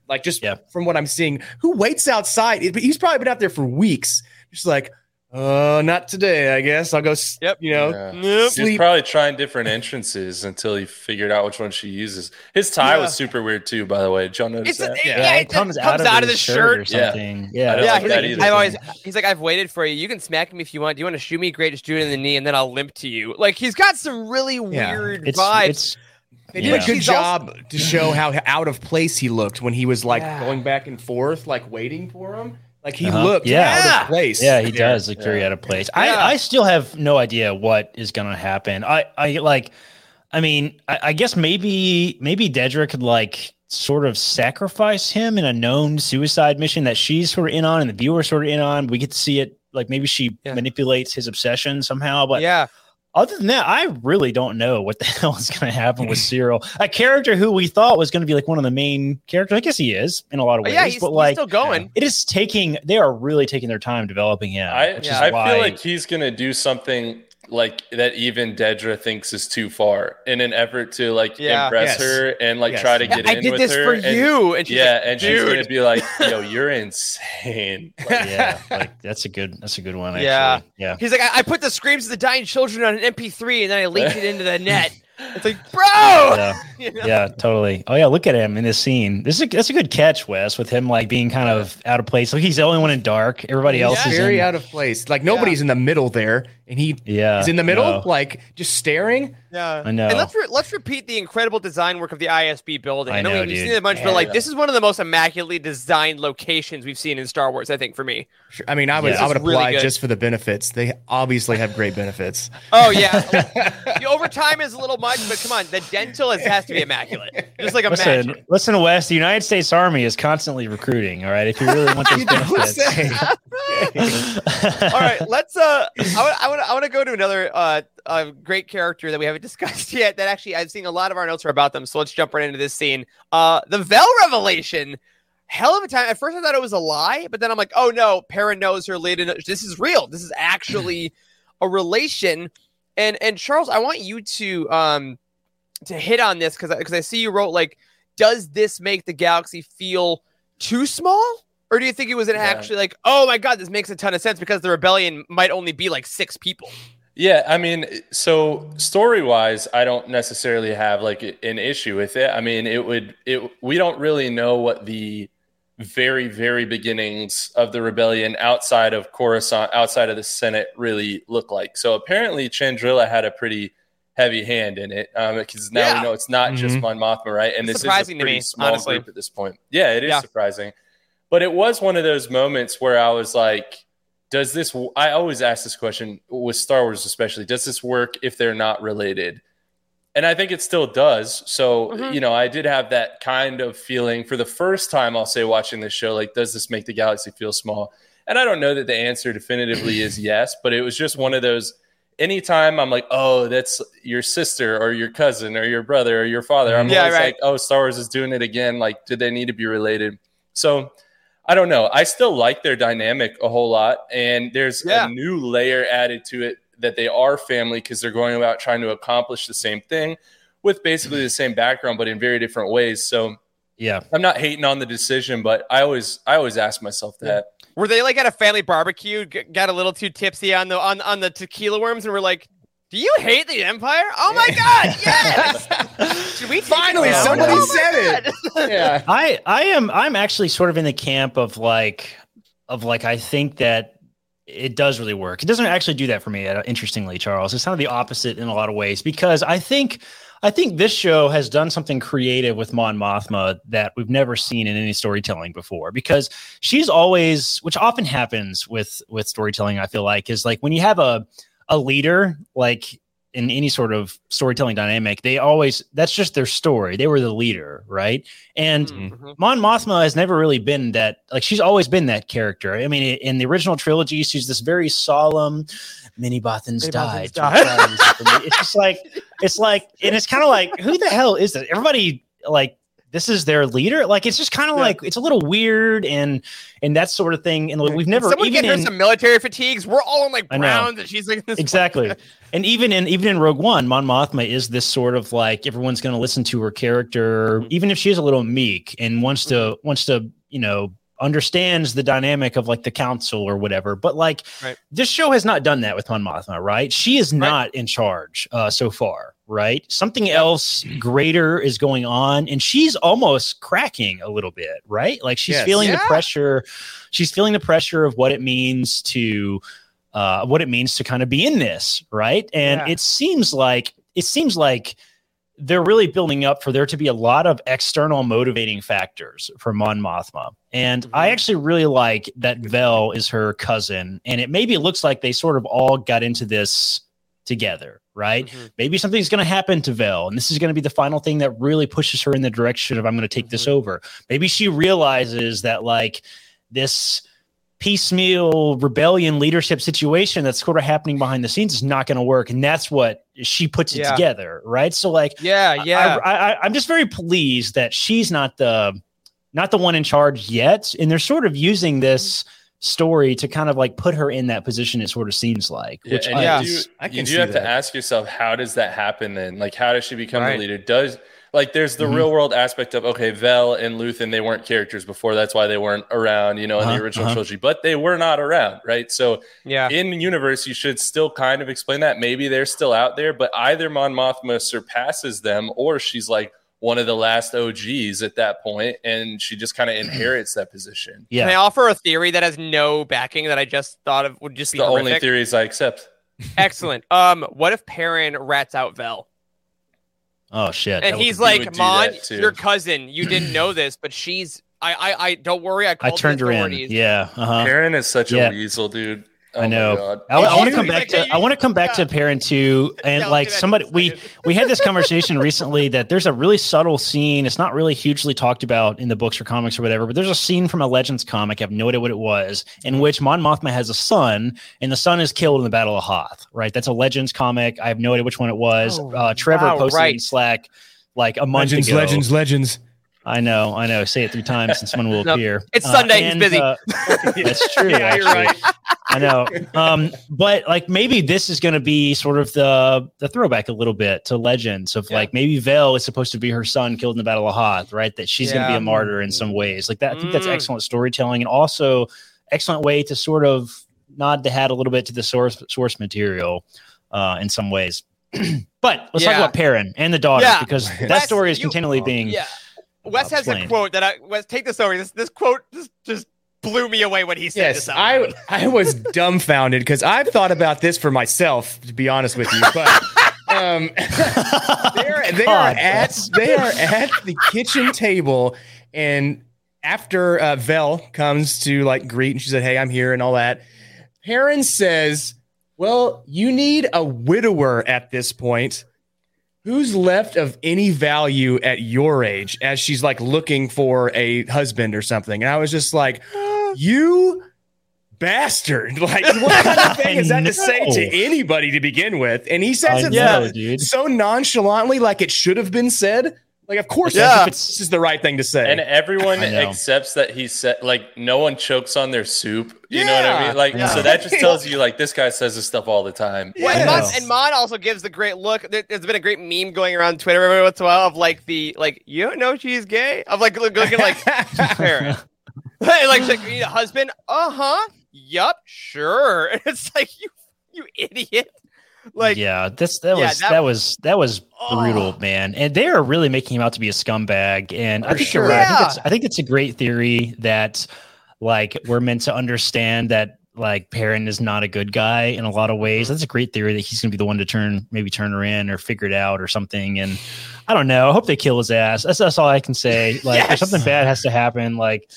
Like just Yeah. from what I'm seeing, who waits outside? He's probably been out there for weeks. Just like, uh, not today, I guess. I'll go, Yep. you know, Yeah. Nope. He's probably trying different entrances until he figured out which one she uses. His tie Yeah. was super weird too, by the way. Did y'all notice It's a, that? yeah, Yeah, it, it comes, comes out, of the shirt. or Yeah. something. I Yeah, Yeah, like he's like, either. I've always, he's like, I've waited for you. You can smack me if you want. Do you want to shoot me? Great, just do it in the knee, and then I'll limp to you. Like he's got some really Yeah. weird it's vibes. it's They did Yeah. a good He's job to show how out of place he looked when he was like Yeah. going back and forth, like waiting for him. Like he Uh-huh. looked Yeah. out Yeah. of place. Yeah, he does look very out of place. Yeah. I, I still have no idea what is going to happen. I, I like, I mean, I, I guess maybe maybe Dedra could like sort of sacrifice him in a known suicide mission that she's sort of in on and the viewer sort of in on. We get to see it. Like maybe she Yeah. manipulates his obsession somehow. But yeah, other than that, I really don't know what the hell is going to happen with Syril, a character who we thought was going to be like one of the main characters. I guess he is in a lot of Oh, ways, yeah, he's, but he's like still going. it is taking. They are really taking their time developing him. I, which Yeah. is I why, feel like he's gonna do something like that even Dedra thinks is too far in an effort to like Yeah. impress Yes. her and like Yes. try to Yeah, get I in did with this her. for and- you, and she's yeah, like, and she's gonna be like, "Yo, you're insane." yeah, like that's a good that's a good one. Actually. Yeah. yeah. He's like, I, I put the screams of the dying children on an MP3 and then I leaked it into the net. It's like, bro. Yeah. You know? Yeah, totally. Oh yeah, look at him in this scene. This is a, that's a good catch, Wes, with him like being kind of out of place. Like he's the only one in dark. Everybody else Yeah. is Very in, out of place. Like nobody's in the middle there, and he Yeah, is in the middle, no. like just staring. Yeah, I know. And let's re- let's repeat the incredible design work of the ISB building. I know, know, we've dude. seen it a bunch, Yeah. but like this is one of the most immaculately designed locations we've seen in Star Wars. I think for me. Sure. I mean, I would Yeah. I would This is really apply just for the benefits. They obviously have great benefits. Oh yeah, the overtime is a little much, but come on, the dental is, has to be immaculate. Just like Listen, imagine. listen, Wes. The United States Army is constantly recruiting. All right, if you really want those benefits. All right, let's. Uh, I want. I want to go to another uh, uh, great character that we haven't discussed yet. That actually I've seen a lot of our notes are about them. So let's jump right into this scene. Uh, the Vel revelation. Hell of a time. At first, I thought it was a lie, but then I'm like, oh no, Perrin knows her. Leida, this is real. This is actually a relation. And and Charles, I want you to um to hit on this because because I see you wrote like, does this make the galaxy feel too small? Or do you think it was an Yeah. actually like, oh my god, this makes a ton of sense because the rebellion might only be like six people? Yeah, I mean, so story wise, I don't necessarily have like an issue with it. I mean, it would it we don't really know what the very very beginnings of the rebellion outside of Coruscant, outside of the Senate, really look like. So apparently, Chandrila had a pretty heavy hand in it because now Yeah. we know it's not just Mhm. Mon Mothma, right? And It's this is a surprising to pretty me, small honestly. group at this point. Yeah, it is Yeah. surprising, but it was one of those moments where I was like does this i always ask this question with star wars especially does this work if they're not related? And i think it still does. So Mhm. you know i did have that kind of feeling for the first time i'll say watching this show like does this make the galaxy feel small? And i don't know that the answer definitively is yes but it was just one of those anytime i'm like oh that's your sister or your cousin or your brother or your father i'm Yeah, always right. like oh star wars is doing it again. Like do they need to be related? So I don't know. I still like their dynamic a whole lot, and there's Yeah. a new layer added to it that they are family because they're going about trying to accomplish the same thing with basically the same background, but in very different ways. So yeah, I'm not hating on the decision, but I always I always ask myself that. Were they like at a family barbecue, g- got a little too tipsy on the on on the tequila worms, and were like, "Do you hate the Empire? Oh my god, yes! Should we Finally, somebody Oh my said it. Yeah. I I am I'm actually sort of in the camp of like of like I think that it does really work. It doesn't actually do that for me. uh, Interestingly, Charles, it's kind of the opposite in a lot of ways because I think I think this show has done something creative with Mon Mothma that we've never seen in any storytelling before. Because she's always, which often happens with with storytelling, I feel like, is like when you have a a leader like in any sort of storytelling dynamic, they always that's just their story. They were the leader, right? And Mhm. Mon Mothma has never really been that like she's always been that character. I mean, in the original trilogy, she's this very solemn. Many Bothans died. Died. try these things." it's just like it's like, and it's kind of like, who the hell is it? Everybody like this is their leader. Like it's just kind of Yeah. like it's a little weird and and that sort of thing. And like, we've never Someone even get her in, some military fatigues. We're all in like browns, and she's like this exactly and even in even in rogue one mon mothma is this sort of like everyone's going to listen to her character Mm-hmm. even if she's a little meek and wants to wants to you know understands the dynamic of like the council or whatever but like Right. this show has not done that with mon mothma right she is not in charge uh so far right something else greater is going on and she's almost cracking a little bit right like she's Yes. feeling the pressure she's feeling the pressure of what it means to uh, what it means to kind of be in this, right? And Yeah. it seems like it seems like they're really building up for there to be a lot of external motivating factors for Mon Mothma. And I Mhm. actually really like that Vel is her cousin, and it maybe looks like they sort of all got into this together, right? Mhm. Maybe something's going to happen to Vel, and this is going to be the final thing that really pushes her in the direction of I'm going to take this Mhm. over. Maybe she realizes that like this piecemeal rebellion leadership situation that's sort of happening behind the scenes is not going to work, and that's what she puts it Yeah. together, right? So like, Yeah, yeah. I, I, I, I'm just very pleased that she's not the not the one in charge yet, and they're sort of using this story to kind of like put her in that position. It sort of seems like, Yeah, which and I- Yeah. do, I you do have that. to ask yourself, how does that happen then? Like, how does she become Right. the leader? Does like there's the Mhm. real world aspect of okay, Vel and Luthen they weren't characters before, that's why they weren't around, you know, in Uh-huh, the original uh-huh. trilogy, but they were not around, right? So Yeah. in universe, you should still kind of explain that. Maybe they're still out there, but either Mon Mothma surpasses them, or she's like one of the last OGs at that point, and she just kind of inherits that position. Yeah. Can I offer a theory that has no backing that I just thought of would just It's be the only theories I accept. Excellent. Um, what if Perrin rats out Vel? Oh shit. And That he's be- like, would Mon, your cousin, you didn't know this, but she's I I, I don't worry, I I turned the her in. Yeah. Uh-huh. Karen is such Yeah. a weasel, dude. Oh I know. God. I, want to come back to. I want to come back to. Parent Two, and Yeah, let's like do that in somebody, we we had this conversation recently that there's a really subtle scene. It's not really hugely talked about in the books or comics or whatever, but there's a scene from a Legends comic. I have no idea what it was, in which Mon Mothma has a son, and the son is killed in the Battle of Hoth. Right? That's a Legends comic. I have no idea which one it was. Oh, uh, Trevor wow, posted right. in Slack like a month Legends, ago. legends, legends. I know, I know. Say it three times, and someone will Nope. appear. It's Sunday, he's busy. uh, that's true. Yeah, you're actually. right. I know. Um, but like maybe this is going to be sort of the the throwback a little bit to legends of Yeah. like maybe Vel is supposed to be her son killed in the Battle of Hoth, right? That she's going to be a martyr in some ways. Like that, I think that's Mm. excellent storytelling and also excellent way to sort of nod the hat a little bit to the source source material uh, in some ways. but let's talk about Perrin and the daughter Yeah. because that story is you- continually being Yeah. Wes has a quote that I Wes take this over. This this quote just just blew me away when he said Yes, this. out I. I was dumbfounded because I've thought about this for myself, to be honest with you. But um, they're they are at Wes. they are at the kitchen table, and after uh, Vel comes to like greet, and she said, "Hey, I'm here," and all that. Perrin says, "Well, you need a widower at this point." Who's left of any value at your age as she's like looking for a husband or something? And I was just like, uh. you bastard. Like, what kind of thing is that to say to anybody to begin with? And he I says it know, so nonchalantly, like it should have been said. Like, of course, Yeah. this is the right thing to say. And everyone accepts that he said, like, no one chokes on their soup. You know what I mean? Like, Yeah. so that just tells you, like, this guy says this stuff all the time. Well, and, Mon, and Mon also gives the great look. There, has been a great meme going around Twitter every once in a while of like the like you don't know she's gay. Of like looking like Perrin. like, like you need a husband. Uh huh. Yup. Sure. And it's like you you idiot. Like yeah, that's that Yeah, was that- that, was that was brutal, Oh. man. And they are really making him out to be a scumbag. And I think sure. you're right. I think, Yeah. I think that's a great theory that like we're meant to understand that like Perrin is not a good guy in a lot of ways. That's a great theory that he's gonna be the one to turn maybe turn her in or figure it out or something. And I don't know. I hope they kill his ass. That's that's all I can say. Like if something bad has to happen, like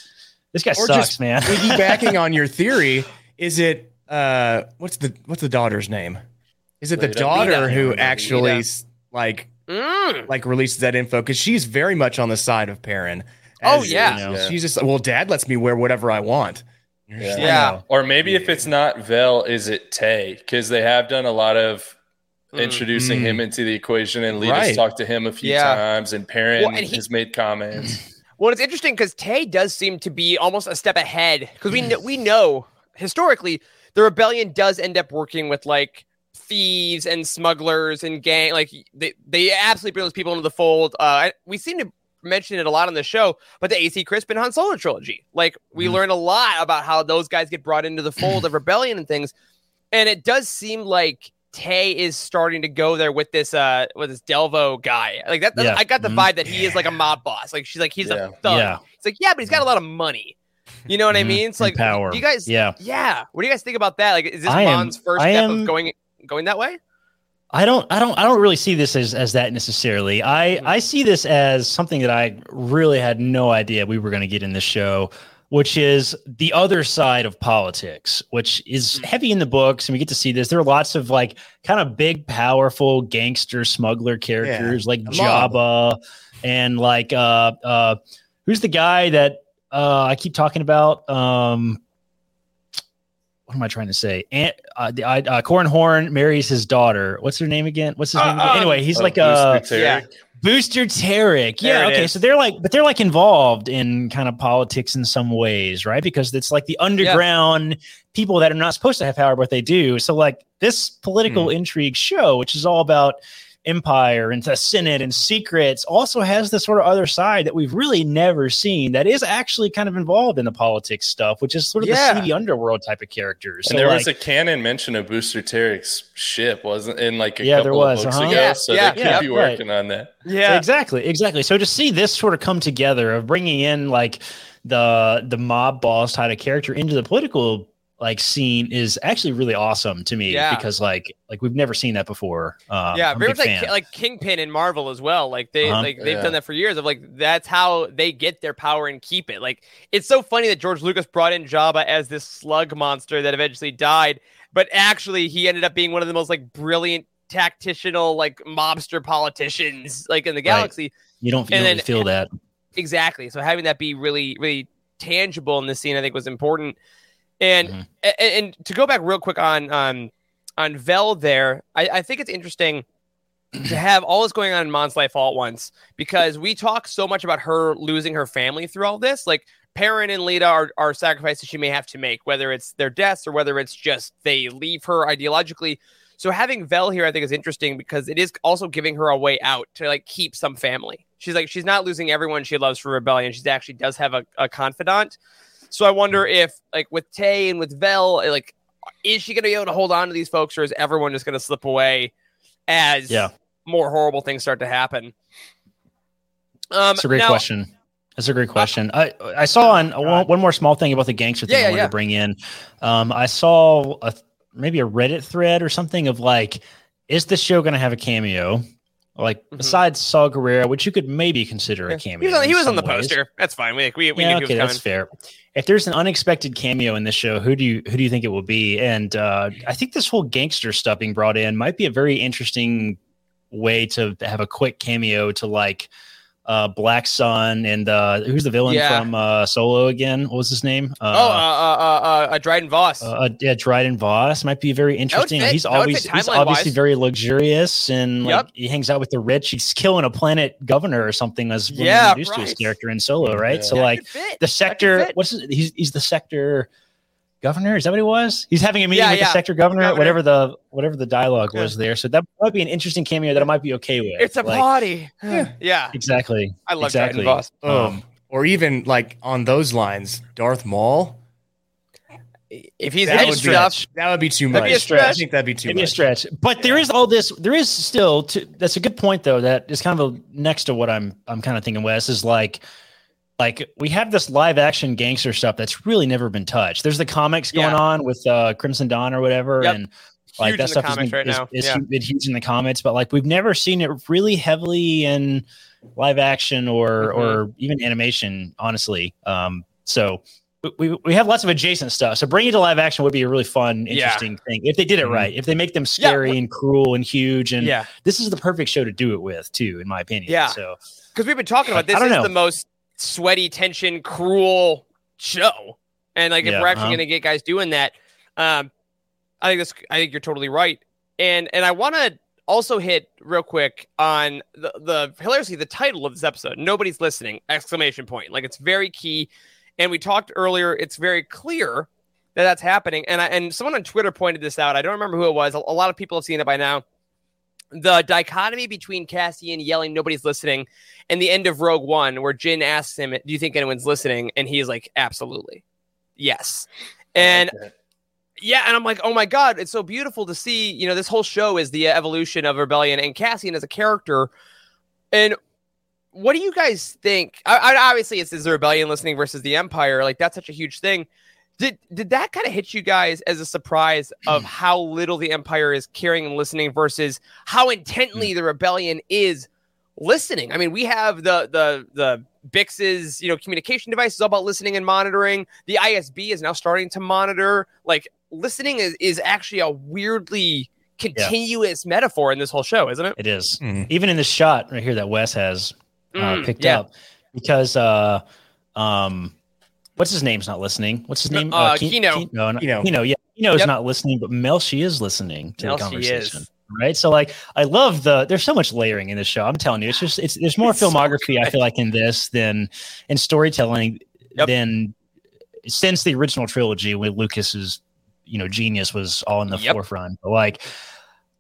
this guy Or sucks, man. piggybacking on your theory, is it uh what's the what's the daughter's name? Is it the Leida. daughter Leida. who Leida. actually s- like mm. like releases that info? Because she's very much on the side of Perrin. Oh, yeah. You know? She's just well, dad lets me wear whatever I want. Yeah. Yeah. Or maybe if it's not Vel, is it Tay? Because they have done a lot of Mm. introducing Mm. him into the equation, and Leida's Right. talked to him a few Yeah. times, and Perrin Well, and he- has made comments. Well, it's interesting because Tay does seem to be almost a step ahead because we know, we know historically the rebellion does end up working with like thieves and smugglers and gang. Like they they absolutely bring those people into the fold. Uh, we seem to mention it a lot on the show, but the AC Crispin Han Solo trilogy, like we Mhm. learn a lot about how those guys get brought into the fold of rebellion and things, and it does seem like. Tay is starting to go there with this uh with this Davo guy. Like that, Yeah. I got the Mhm. vibe that he is like a mob boss. Like she's like he's Yeah. a thug. Yeah. It's like, yeah, but he's got a lot of money. You know what I Mhm. mean? It's And like power. Do you guys Yeah. yeah. What do you guys think about that? Like is this I am- first I step am- of going going that way? I don't I don't I don't really see this as as that necessarily. I Mhm. I see this as something that I really had no idea we were going to get in this show, which is the other side of politics, which is Mhm. heavy in the books and we get to see this. There are lots of like kind of big powerful gangster smuggler characters like the. Jabba and like uh uh who's the guy that uh I keep talking about um what am I trying to say? Aunt, uh, the, uh, uh, Corran Horn marries his daughter. What's her name again? What's his Uh, name? Again? um, Anyway, he's Oh, like uh, Booster yeah. Tarek. Booster Terrik. Yeah, okay. is. So they're like, but they're like involved in kind of politics in some ways, right? Because it's like the underground people that are not supposed to have power, but they do. So like this political Hmm. intrigue show, which is all about empire and the senate and secrets also has this sort of other side that we've really never seen that is actually kind of involved in the politics stuff which is sort of Yeah. the seedy underworld type of characters And So, there like, was a canon mention of Booster Terrik's ship, wasn't in like a Yeah, couple there was, of books uh-huh. ago. Yeah, so yeah, they could yeah, be right. working on that. Yeah. Exactly, exactly. So to see this sort of come together of bringing in like the the mob boss type of character into the political like scene is actually really awesome to me Yeah. because like like we've never seen that before. Um, yeah, I'm very much like fan. like Kingpin in Marvel as well. Like they Uh-huh. like they've Yeah. done that for years. Of like that's how they get their power and keep it. Like it's so funny that George Lucas brought in Jabba as this slug monster that eventually died, but actually he ended up being one of the most like brilliant tactical like mobster politicians like in the galaxy. you don't, you and don't then- feel that. Exactly. So having that be really, really tangible in this scene, I think was important. And Mhm. a- a- and, to go back real quick on um on Vel there, I, I think it's interesting to have all this going on in Mon's life all at once because we talk so much about her losing her family through all this. Like Perrin and Leida are, are sacrifices she may have to make, whether it's their deaths or whether it's just they leave her ideologically. So having Vel here, I think, is interesting because it is also giving her a way out to like keep some family. She's like she's not losing everyone she loves for rebellion. She actually does have a, a confidant. So I wonder if like with Tay and with Vel, like is she going to be able to hold on to these folks, or is everyone just going to slip away as Yeah. more horrible things start to happen? Um, That's a great now- question. That's a great question. I I saw on one, one more small thing about the gangster thing Yeah, I yeah, wanted yeah. to bring in. Um, I saw a maybe a Reddit thread or something of like, is this show going to have a cameo? Like Mhm. besides Saw Gerrera, which you could maybe consider a cameo. He was on, he was on the ways. poster. That's fine. We we, we yeah, knew okay, that's fair. If there's an unexpected cameo in this show, who do you who do you think it will be? And uh, I think this whole gangster stuff being brought in might be a very interesting way to have a quick cameo to like uh, Black Sun and uh, who's the villain Yeah. from uh, Solo again? What was his name? oh, uh, uh, uh, uh, Dryden Voss. uh, uh, yeah, Dryden Voss might be very interesting. He's always he's timeline-wise. obviously very luxurious and like Yep. he hangs out with the rich. He's killing a planet governor or something as when we Yeah, introduced to his character in Solo, right? Yeah. So That like the sector what's his, he's he's the sector governor is that what he was he's having a meeting Yeah, with yeah. the sector governor, Governor. whatever the whatever the dialogue Yeah. was there so that might be an interesting cameo that i might be okay with It's a Like, party. Yeah. yeah. exactly I love exactly Dryden Voss. Oh, Um, or even like on those lines, Darth Maul. If he's That in would, be, that would be too That'd much. be a I stretch. I think that'd be too maybe a much. stretch but there is all this there is still to, that's a good point though that is kind of a, next to what i'm i'm kind of thinking wes is like like we have this live action gangster stuff that's really never been touched there's the comics going Yeah. on with uh crimson dawn or whatever Yep. and like Huge that stuff has been, right is, is Yeah. huge in the comics but like we've never seen it really heavily in live action or Mhm. or even animation honestly um so we, we have lots of adjacent stuff. So bringing it to live action would be a really fun, Yeah. interesting thing if they did it Mhm. right. If they make them Yeah, scary and cruel and huge, and yeah, this is the perfect show to do it with, too, in my opinion. Yeah. So because we've been talking about this is know. the most sweaty, tension, cruel show, and like if Yeah, we're actually uh-huh. going to get guys doing that, um, I think this. I think you're totally right, and and I want to also hit real quick on the the hilariously the title of this episode. Nobody's listening! Exclamation point! Like it's very key, and we talked earlier. It's very clear that that's happening, and I and someone on Twitter pointed this out. I don't remember who it was. A, a lot of people have seen it by now. The dichotomy between Cassian yelling "Nobody's listening" and the end of Rogue One, where Jyn asks him, "Do you think anyone's listening?" and he's like, "Absolutely, yes." And yeah, and I'm like, oh my god, it's so beautiful to see. You know, this whole show is the evolution of rebellion and Cassian as a character. And what do you guys think? I, I, obviously, it's is the rebellion listening versus the Empire. Like that's such a huge thing. Did did that kind of hit you guys as a surprise of how little the Empire is caring and listening versus how intently the rebellion is listening? I mean, we have the the the Bix's you know communication device is all about listening and monitoring. The ISB is now starting to monitor. Like listening is is actually a weirdly continuous metaphor in this whole show, isn't it? it is. Mhm. Even in this shot right here that Wes has uh, Mm, picked yeah. up, because uh, um, what's his name's not listening? What's his name? Uh, Ke- Kino. Ke- no, not, Kino. Kino. Yeah, Kino's Yep. not listening, but Mel, she is listening to Mel, the conversation. Right. So like I love the there's so much layering in this show. I'm telling you, it's just it's there's more It's so filmography, I feel like, in this than in storytelling Yep. than since the original trilogy when Lucas's you know genius was all in the Yep. forefront. But like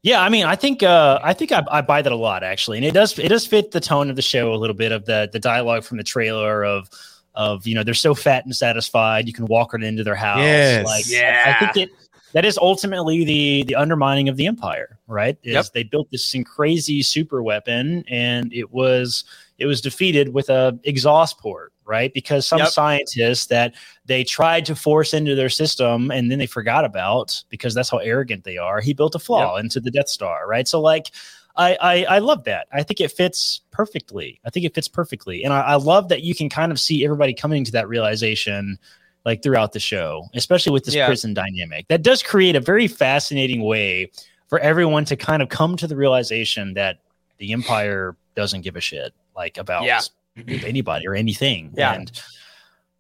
Yeah, I mean, I think uh, I think I, I buy that a lot actually, and it does it does fit the tone of the show a little bit of the the dialogue from the trailer of of you know they're so fat and satisfied you can walk right into their house. Yes. Like, Yeah. I, I think it that is ultimately the the undermining of the empire, right? Is Yep. they built this crazy super weapon and it was it was defeated with a exhaust port, right? Because some Yep. scientists that they tried to force into their system and then they forgot about because that's how arrogant they are. He built a flaw into the Death Star, right? So like I, I I love that. I think it fits perfectly. I think it fits perfectly, and I, I love that you can kind of see everybody coming to that realization, like throughout the show, especially with this Yeah. prison dynamic. That does create a very fascinating way for everyone to kind of come to the realization that the Empire doesn't give a shit like about Yeah. anybody or anything. Yeah. and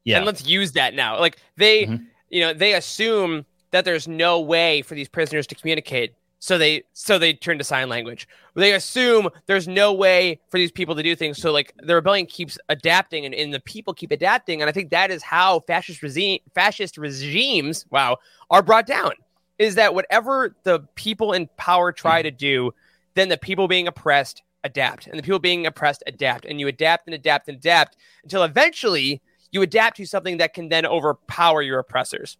yeah, And let's use that now. Like they, Mhm. you know, they assume that there's no way for these prisoners to communicate. So they so they turn to sign language. They assume there's no way for these people to do things. So like the rebellion keeps adapting and, and the people keep adapting. And I think that is how fascist regime fascist regimes, wow, are brought down. Is that whatever the people in power try to do, then the people being oppressed adapt. And the people being oppressed adapt. And you adapt and adapt and adapt until eventually you adapt to something that can then overpower your oppressors.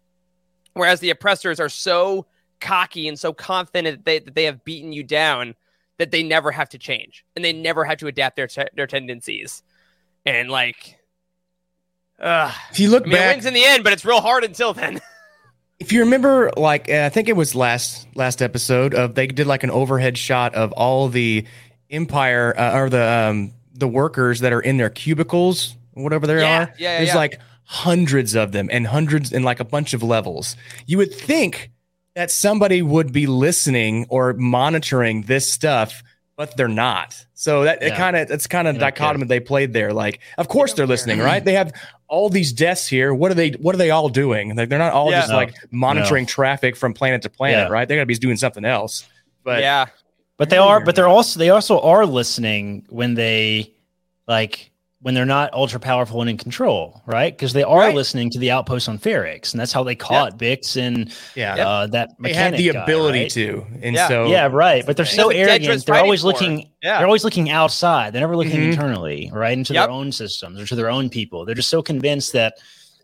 Whereas the oppressors are so cocky and so confident that they, that they have beaten you down that they never have to change and they never have to adapt their te- their tendencies. And like, uh, If you look I mean, it back, wins in the end, but it's real hard until then. if you remember, like uh, I think it was last last episode of they did like an overhead shot of all the Empire uh, or the um, the workers that are in their cubicles, whatever they Yeah, are. yeah, yeah, There's yeah. like hundreds of them and hundreds and like a bunch of levels. You would think that somebody would be listening or monitoring this stuff, but they're not. So that it kind of it's kind of They don't dichotomy they played there. Like, of course don't they're care. listening, right? They have all these deaths here. What are they? What are they all doing? Like, they're not all Yeah. just No. like monitoring traffic from planet to planet, Yeah. right? They got to be doing something else. But yeah, But they are, but they're also they also are listening when they like when they're not ultra powerful and in control, right? Because they are Right. listening to the outpost on Ferrix, and that's how they caught Bix and yeah, uh, that they have mechanic the guy, ability right? to, and Yeah. so yeah, right. But they're so what arrogant. They're always for. looking. Yeah. They're always looking outside. They're never looking Mhm. internally, right into Yep. their own systems or to their own people. They're just so convinced that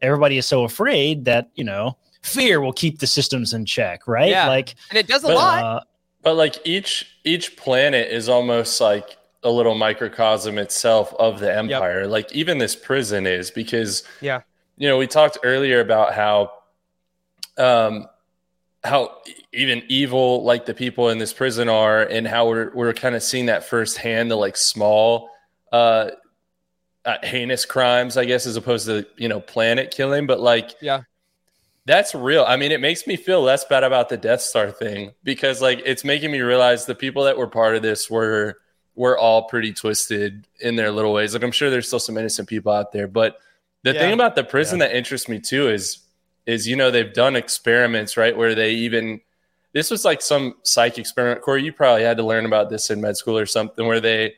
everybody is so afraid that you know fear will keep the systems in check, right? Yeah. Like, and it does a But, lot. uh, But like each each planet is almost like a little microcosm itself of the empire. Like even this prison is because Yeah. you know, we talked earlier about how um how even evil like the people in this prison are and how we're we're kind of seeing that firsthand the like small uh, uh heinous crimes I guess as opposed to you know planet killing but like Yeah. that's real. I mean, it makes me feel less bad about the Death Star thing because like it's making me realize the people that were part of this were were all pretty twisted in their little ways. Like I'm sure there's still some innocent people out there, but the Yeah. thing about the prison that interests me too is is you know they've done experiments right where they even this was like some psych experiment. Corey, you probably had to learn about this in med school or something where they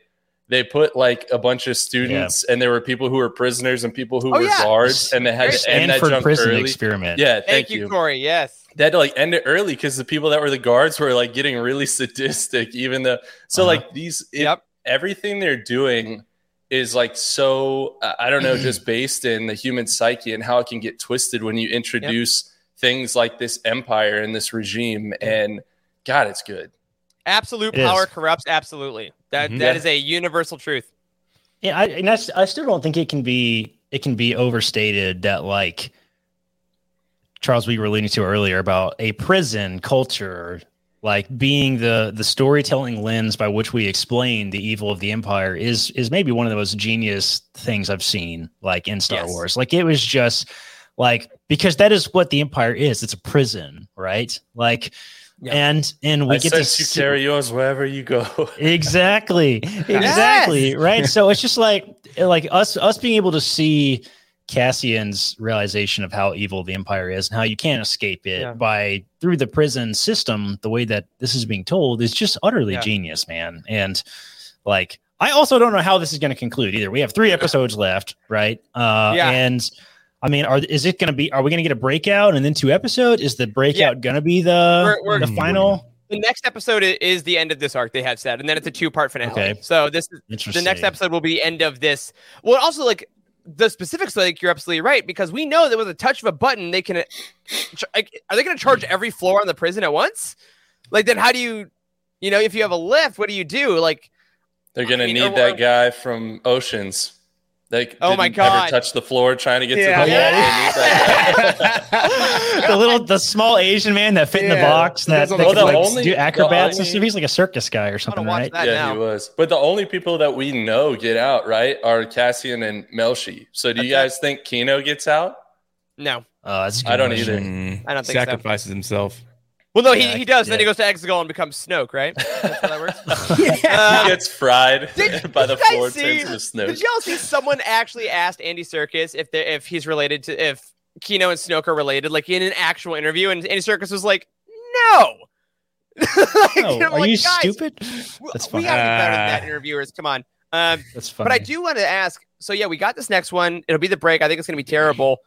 they put like a bunch of students and there were people who were prisoners and people who Oh, were yeah. guards and they had to end that Stanford jump prison early. experiment. Yeah, Thank, thank, you, you. Corey. Yes. They had to like end it early because the people that were the guards were like getting really sadistic, even though so Uh-huh. like these it- Yep. everything they're doing is like so I I don't know, just based in the human psyche and how it can get twisted when you introduce things like this empire and this regime. And God, it's good. Absolute It power is. corrupts absolutely. That Mhm. that Yeah. is a universal truth. Yeah, I, and that's, I still don't think it can be it can be overstated that like Charles, we were alluding to earlier about a prison culture, like being the the storytelling lens by which we explain the evil of the empire is is maybe one of the most genius things I've seen, like in Star Yes. Wars. Like it was just like because that is what the empire is. It's a prison, right? Like, Yeah. and and we I get to you see- carry yours wherever you go. exactly exactly right so it's just like like us us being able to see cassian's realization of how evil the empire is and how you can't escape it Yeah. by through the prison system the way that this is being told is just utterly Yeah. genius man and like i also don't know how this is going to conclude either we have three episodes left right uh Yeah. and I mean, are is it going to be? Are we going to get a breakout and then two episodes? Is the breakout going to be the We're- we're- the hmm. final the next episode is the end of this arc. They have said, and then it's a two part finale. Okay. So this is the next episode will be the end of this. Well, also like the specifics, like you're absolutely right because we know that with a touch of a button, they can. Like, are they going to charge every floor on the prison at once? Like, then how do you, you know, if you have a lift, what do you do? Like, They're gonna need or- that guy from Oceans. They Oh my didn't ever God. touch the floor trying to get Yeah. to the wall. They need that guy. the little, the small Asian man that fit in the box that, That's that what could, the like, only- do acrobats the and stuff. He's like a circus guy or something, watch right? that. yeah, now. he was. But the only people that we know get out, right, are Cassian and Melshi. So do you That's guys think Kino gets out? no, Uh, that's a good I don't question. either. Mm, I don't think so. sacrifices himself. Well, no, Yeah, he, he does. Then he goes to Exegol and becomes Snoke, right? That's how that works. he Uh, gets fried Did- by the did you guys floor, see- turns into Snoke. Did y'all see someone actually asked Andy Serkis if they if he's related to if Kino and Snoke are related, like in an actual interview, and Andy Serkis was like, "No." Like, Oh, are like, you stupid? w- That's we fine. gotta be better than that, interviewers. Come on. Um, That's funny. but I do want to ask. So yeah, we got this next one. It'll be the break. I think it's gonna be terrible.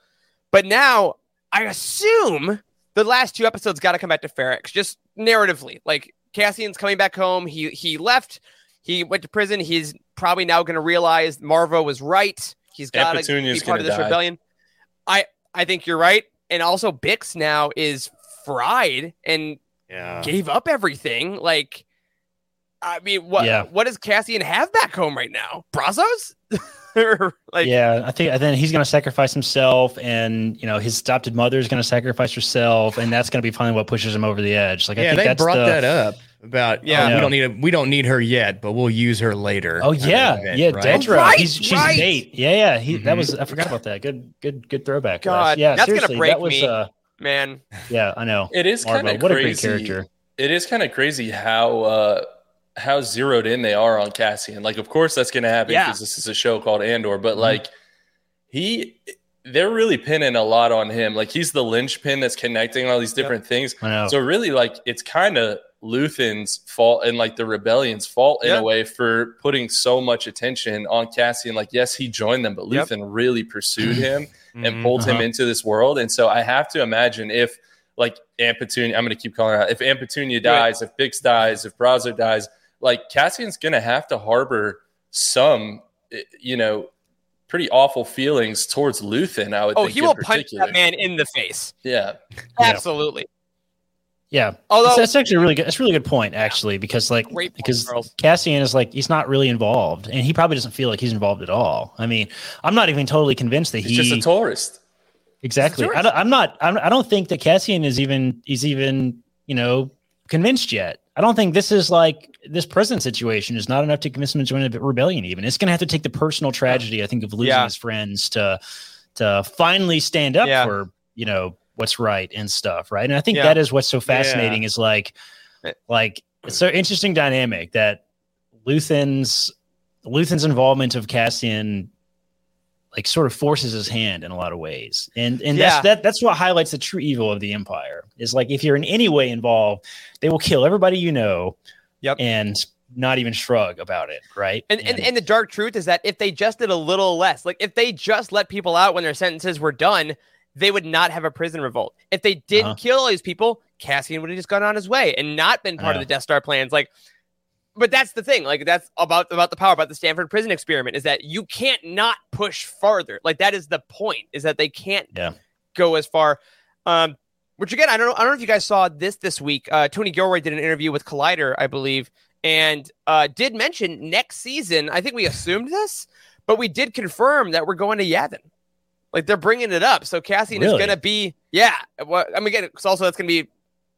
But now I assume the last two episodes got to come back to Ferrix, just narratively. Like Cassian's coming back home. He he left. He went to prison. He's probably now going to realize Maarva was right. He's got to be part of this die. rebellion. I I think you're right. And also Bix now is fried and Yeah. gave up everything. Like, I mean, what Yeah. what does Cassian have back home right now? Brasso? Or, like, yeah, I think I think he's going to sacrifice himself, and you know his adopted mother is going to sacrifice herself, and that's going to be finally what pushes him over the edge. Like I yeah, think they that's brought the, that up about Yeah. yeah. Yeah. we don't need a, we don't need her yet, but we'll use her later. Oh yeah, Right? yeah, Right? Dedra. Right, he's she's right. bait. Yeah, yeah. He that Mhm. was I forgot about that. Good, good, good throwback. God, yeah, that's gonna seriously, break that was me. uh, man. yeah, I know. It is kind of what a great character. It is kind of crazy how uh, how zeroed in they are on Cassian. Like, of course, that's going to happen Yeah. because this is a show called Andor. But Mhm. like, he, they're really pinning a lot on him. Like, he's the linchpin that's connecting all these different things. So really, like, it's kind of Luthen's fault and like the rebellion's fault in Yeah. a way for putting so much attention on Cassian. Like, yes, he joined them, but Yep. Luthen really pursued him and Mhm. pulled him Uh-huh. into this world. And so I have to imagine if like Aunt Petunia, I'm going to keep calling her out. If Aunt Petunia dies, if Bix dies, if Brasso dies, like Cassian's going to have to harbor some, eh, you know, pretty awful feelings towards Luthen. I would Oh, think he in will punch particular. that man in the face. Yeah. Yeah. Absolutely. Yeah, Although that's, that's actually a really good. That's a really good point, actually, because like point, because Charles. Cassian is like he's not really involved, and he probably doesn't feel like he's involved at all. I mean, I'm not even totally convinced that He's he just a tourist. exactly. tourist. I don't, I'm not. I'm, I don't think that Cassian is even. He's even you know convinced yet. I don't think this is like this prison situation is not enough to convince him to join a rebellion. Even it's going to have to take the personal tragedy, I think, of losing Yeah. his friends to to finally stand up Yeah. for you know what's right and stuff, right? And I think Yeah. that is what's so fascinating is like Eh. like it's so interesting dynamic that Luthen's Luthen's involvement of Cassian like sort of forces his hand in a lot of ways. And and Yeah. that's that that's what highlights the true evil of the empire. Is like if you're in any way involved, they will kill everybody you know Yep. and not even shrug about it, right? And, and and the dark truth is that if they just did a little less, like if they just let people out when their sentences were done, they would not have a prison revolt. If they didn't Uh-huh. kill all these people, Cassian would have just gone on his way and not been part of the Death Star plans. Like, but that's the thing. Like that's about about the power about the Stanford prison experiment is that you can't not push farther. Like that is the point. Is that they can't Yeah. go as far. Um, which again, I don't know. I don't know if you guys saw this this week. Uh, Tony Gilroy did an interview with Collider, I believe, and uh, did mention next season. I think we assumed this, but we did confirm that we're going to Yavin. Like they're bringing it up. So Cassian is going to be, yeah. Well, I mean, again, it's also that's going to be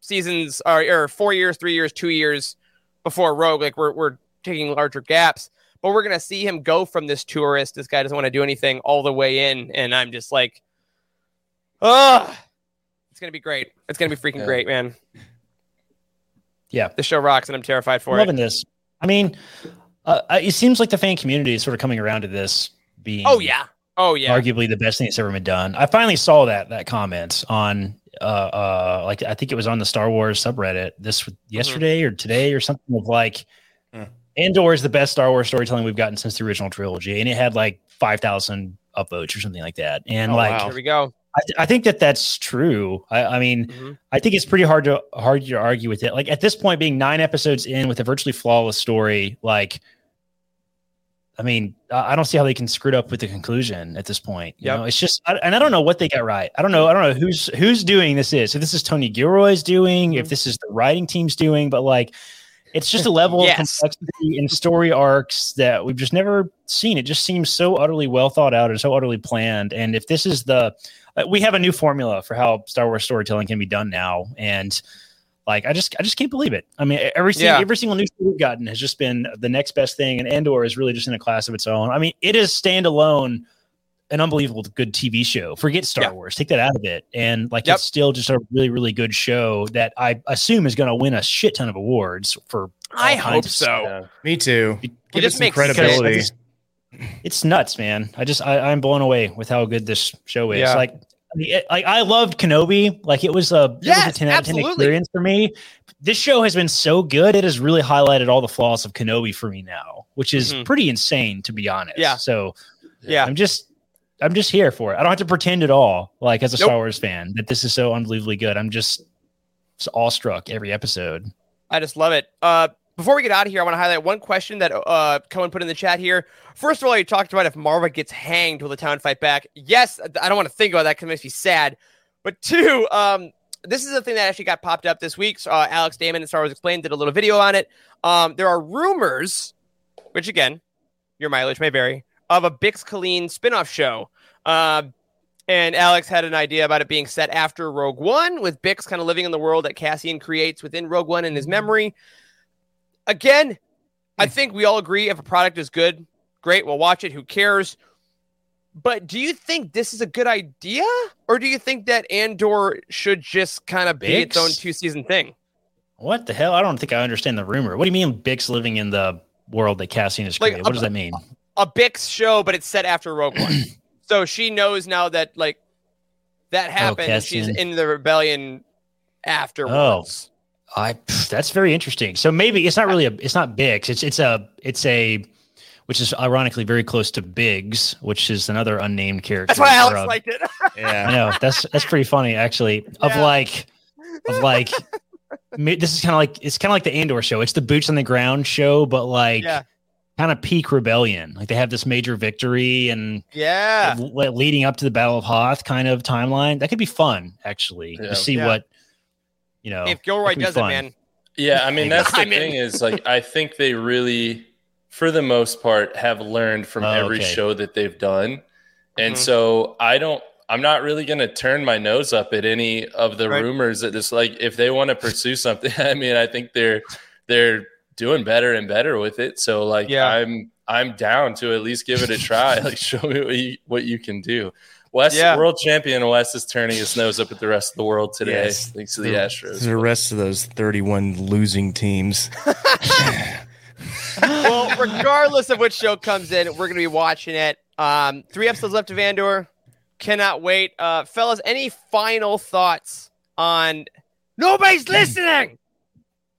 seasons or, or four years, three years, two years before Rogue. Like we're we're taking larger gaps, but we're to see him go from this tourist. This guy doesn't want to do anything all the way in, and I'm just like, oh, it's to be great. It's to be freaking Yeah. great, man. Yeah. The show rocks, and I'm terrified for I'm it. loving this. I mean, uh, uh, it seems like the fan community is sort of coming around to this being Oh yeah, oh yeah. arguably the best thing that's ever been done. I finally saw that that comment on uh uh like I think it was on the Star Wars subreddit this yesterday or today or something of like Hmm. Andor is the best Star Wars storytelling we've gotten since the original trilogy and it had like 5000 upvotes or something like that. And Oh, like wow. Here we go. I, I think that that's true. I, I mean, Mhm. I think it's pretty hard to hard to argue with it. Like at this point, being nine episodes in with a virtually flawless story, like, I mean, I don't see how they can screw it up with the conclusion at this point. You Yep. know, it's just, I, and I don't know what they got right. I don't know. I don't know who's who's doing this is. If this is Tony Gilroy's doing, Mm-hmm. if this is the writing team's doing, but like, it's just a level Yes. of complexity in story arcs that we've just never seen. It just seems so utterly well thought out and so utterly planned. And if this is the, uh, we have a new formula for how Star Wars storytelling can be done now, and like I just, I just can't believe it. I mean, every single, Yeah. every single new show we've gotten has just been the next best thing, and Andor is really just in a class of its own. I mean, it is standalone. An unbelievable good TV show. Forget Star Yeah. Wars. Take that out of it. And like Yep. it's still just a really, really good show that I assume is going to win a shit ton of awards for I hope so. Yeah. Me too. It Give just it some makes credibility. sense. it's nuts, man. I just I, I'm blown away with how good this show is. Yeah. Like, I mean, it, like I loved Kenobi. Like it was a it was a 10 out of 10 absolutely. experience for me. This show has been so good. It has really highlighted all the flaws of Kenobi for me now, which is Mhm. pretty insane to be honest. Yeah. So Yeah. I'm just I'm just here for it. I don't have to pretend at all, like as a Nope. Star Wars fan, that this is so unbelievably good. I'm just, just awestruck every episode. I just love it. Uh, before we get out of here, I want to highlight one question that uh, Cohen put in the chat here. First of all, you talked about if Maarva gets hanged, will the town fight back? Yes, I don't want to think about that because it makes me sad. But two, um, this is a thing that actually got popped up this week. So, uh, Alex Damon and Star Wars Explained did a little video on it. Um, there are rumors, which again, your mileage may vary, of a Bix Caleen spinoff show. Um, and Alex had an idea about it being set after Rogue One, with Bix kind of living in the world that Cassian creates within Rogue One in his memory. Again, I think we all agree if a product is good, great, we'll watch it. Who cares? But do you think this is a good idea? Or do you think that Andor should just kind of be its own two season thing? What the hell? I don't think I understand the rumor. What do you mean Bix living in the world that Cassian is Like, created? what does that mean? A Bix show, but it's set after Rogue One. so she knows now that, like, that oh, happened and she's in the rebellion afterwards. Oh. I that's very interesting. So maybe it's not really a it's not Bix. It's it's a it's a which is ironically very close to Biggs, which is another unnamed character. That's why or Alex a- liked it. Yeah, I know that's that's pretty funny actually. Of Yeah. like of like this is kind of like it's kind of like the Andor show. It's the boots on the ground show, but like Yeah. kind of peak rebellion. Like they have this major victory and yeah. leading up to the Battle of Hoth kind of timeline. That could be fun actually Yeah. to see Yeah. what you know. If Gilroy could be does it, man. Yeah, I mean that's the thing is like I think they really, for the most part, have learned from Oh, every okay. show that they've done, and Mhm. so I don't. I'm not really going to turn my nose up at any of the Right. rumors that just like if they want to pursue something. I mean, I think they're they're doing better and better with it. So like Yeah. I'm I'm down to at least give it a try. like show me what you what you can do. West Yeah. world champion West is turning his nose up at the rest of the world today, Yes. thanks to the The- Astros. The rest of those 31 losing teams. well, regardless of which show comes in, we're going to be watching it. Um, three episodes left of Andor. Cannot wait. Uh, fellas, any final thoughts on nobody's listening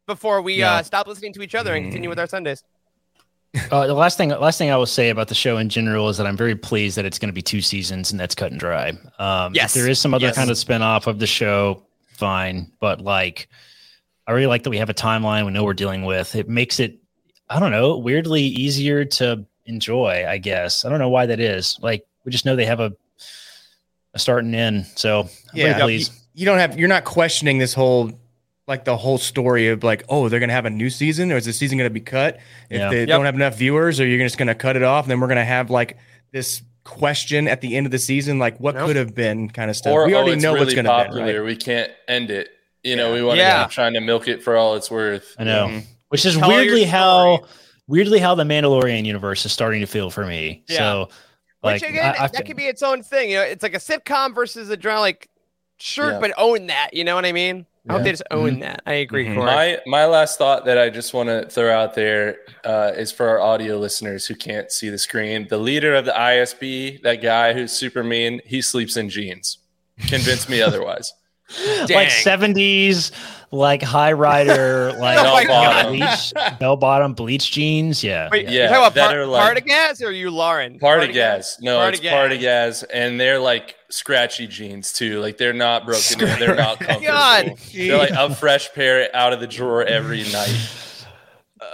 before we uh, stop listening to each other and continue with our Sundays? Uh, the last thing, last thing I will say about the show in general is that I'm very pleased that it's going to be two seasons and that's cut and dry. Um, Yes. if there is some other Yes. kind of spin off of the show, fine. But like, I really like that we have a timeline. We know we're dealing with. It makes it, I don't know, weirdly easier to enjoy. I guess I don't know why that is. Like, we just know they have a a start and end. So I'm Yeah. very pleased. You don't have, you're not questioning this whole, like the whole story of like, oh, they're going to have a new season or is the season going to be cut? If Yeah. they Yep. don't have enough viewers or you're just going to cut it off and then we're going to have like this question at the end of the season, like what Nope. could have been kind of stuff. Or we oh, already it's know really what's going to popular. be. Right? We can't end it. You know, we want to Yeah. keep trying to milk it for all it's worth. I know, Mhm. which is Tell weirdly how weirdly how the Mandalorian universe is starting to feel for me. Yeah. So. Like, Which again, I- I that could be its own thing. You know, it's like a sitcom versus a drama. Like, sure, Yeah. but own that. You know what I mean? I hope they just own that. I agree, Mhm. My my last thought that I just want to throw out there uh, is for our audio listeners who can't see the screen. The leader of the ISB, that guy who's super mean, he sleeps in jeans. Convince me otherwise. like Dang. 70s, like high rider, like Oh my God. bleach, bell bottom bleach jeans. Yeah. Wait, yeah. Yeah, you talking about that par- are like- Partagaz or are you Lauren? Partagas. No, it's Partagaz. Partagas. And they're like scratchy jeans too. Like they're not broken in. They're not comfortable. God. They're like a fresh pair out of the drawer every night.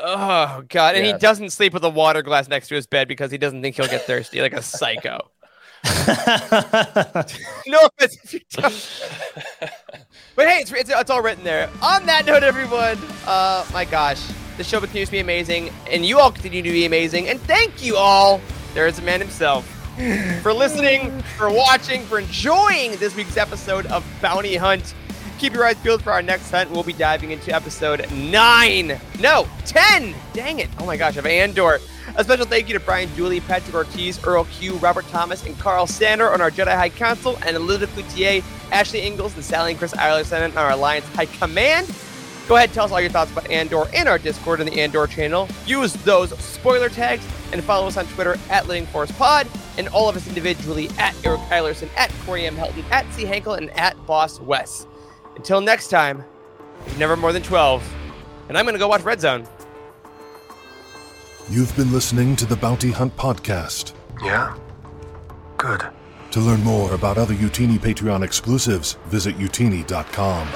Oh god, and he doesn't sleep with a water glass next to his bed because he doesn't think he'll get thirsty, like a psycho. no offense if you don't. But hey, it's, it's, it's all written there. On that note, everyone, uh, my gosh, the show continues to be amazing, and you all continue to be amazing. And thank you all. There is a man himself for listening, for watching, for enjoying this week's episode of Bounty Hunt. Keep your eyes peeled for our next hunt. We'll be diving into episode nine. No, 10. Dang it. Oh my gosh, of Andor. A special thank you to Brian Dooley, Patrick Ortiz, Earl Q, Robert Thomas, and Carl Sander on our Jedi High Council, and Elizabeth Cloutier, Ashley Ingalls, and Sally and Chris Eilerson on our Alliance High Command. Go ahead tell us all your thoughts about Andor in our Discord and the Andor channel. Use those spoiler tags and follow us on Twitter at Living Force Pod and all of us individually at Eric Eilerson, at Corey M. Helton, at C. Hankel, and at Boss Wes. Until next time, never more than 12. And I'm going to go watch Red Zone. You've been listening to the Bounty Hunt Podcast. Yeah? Good. To learn more about other Utini Patreon exclusives, visit utini.com.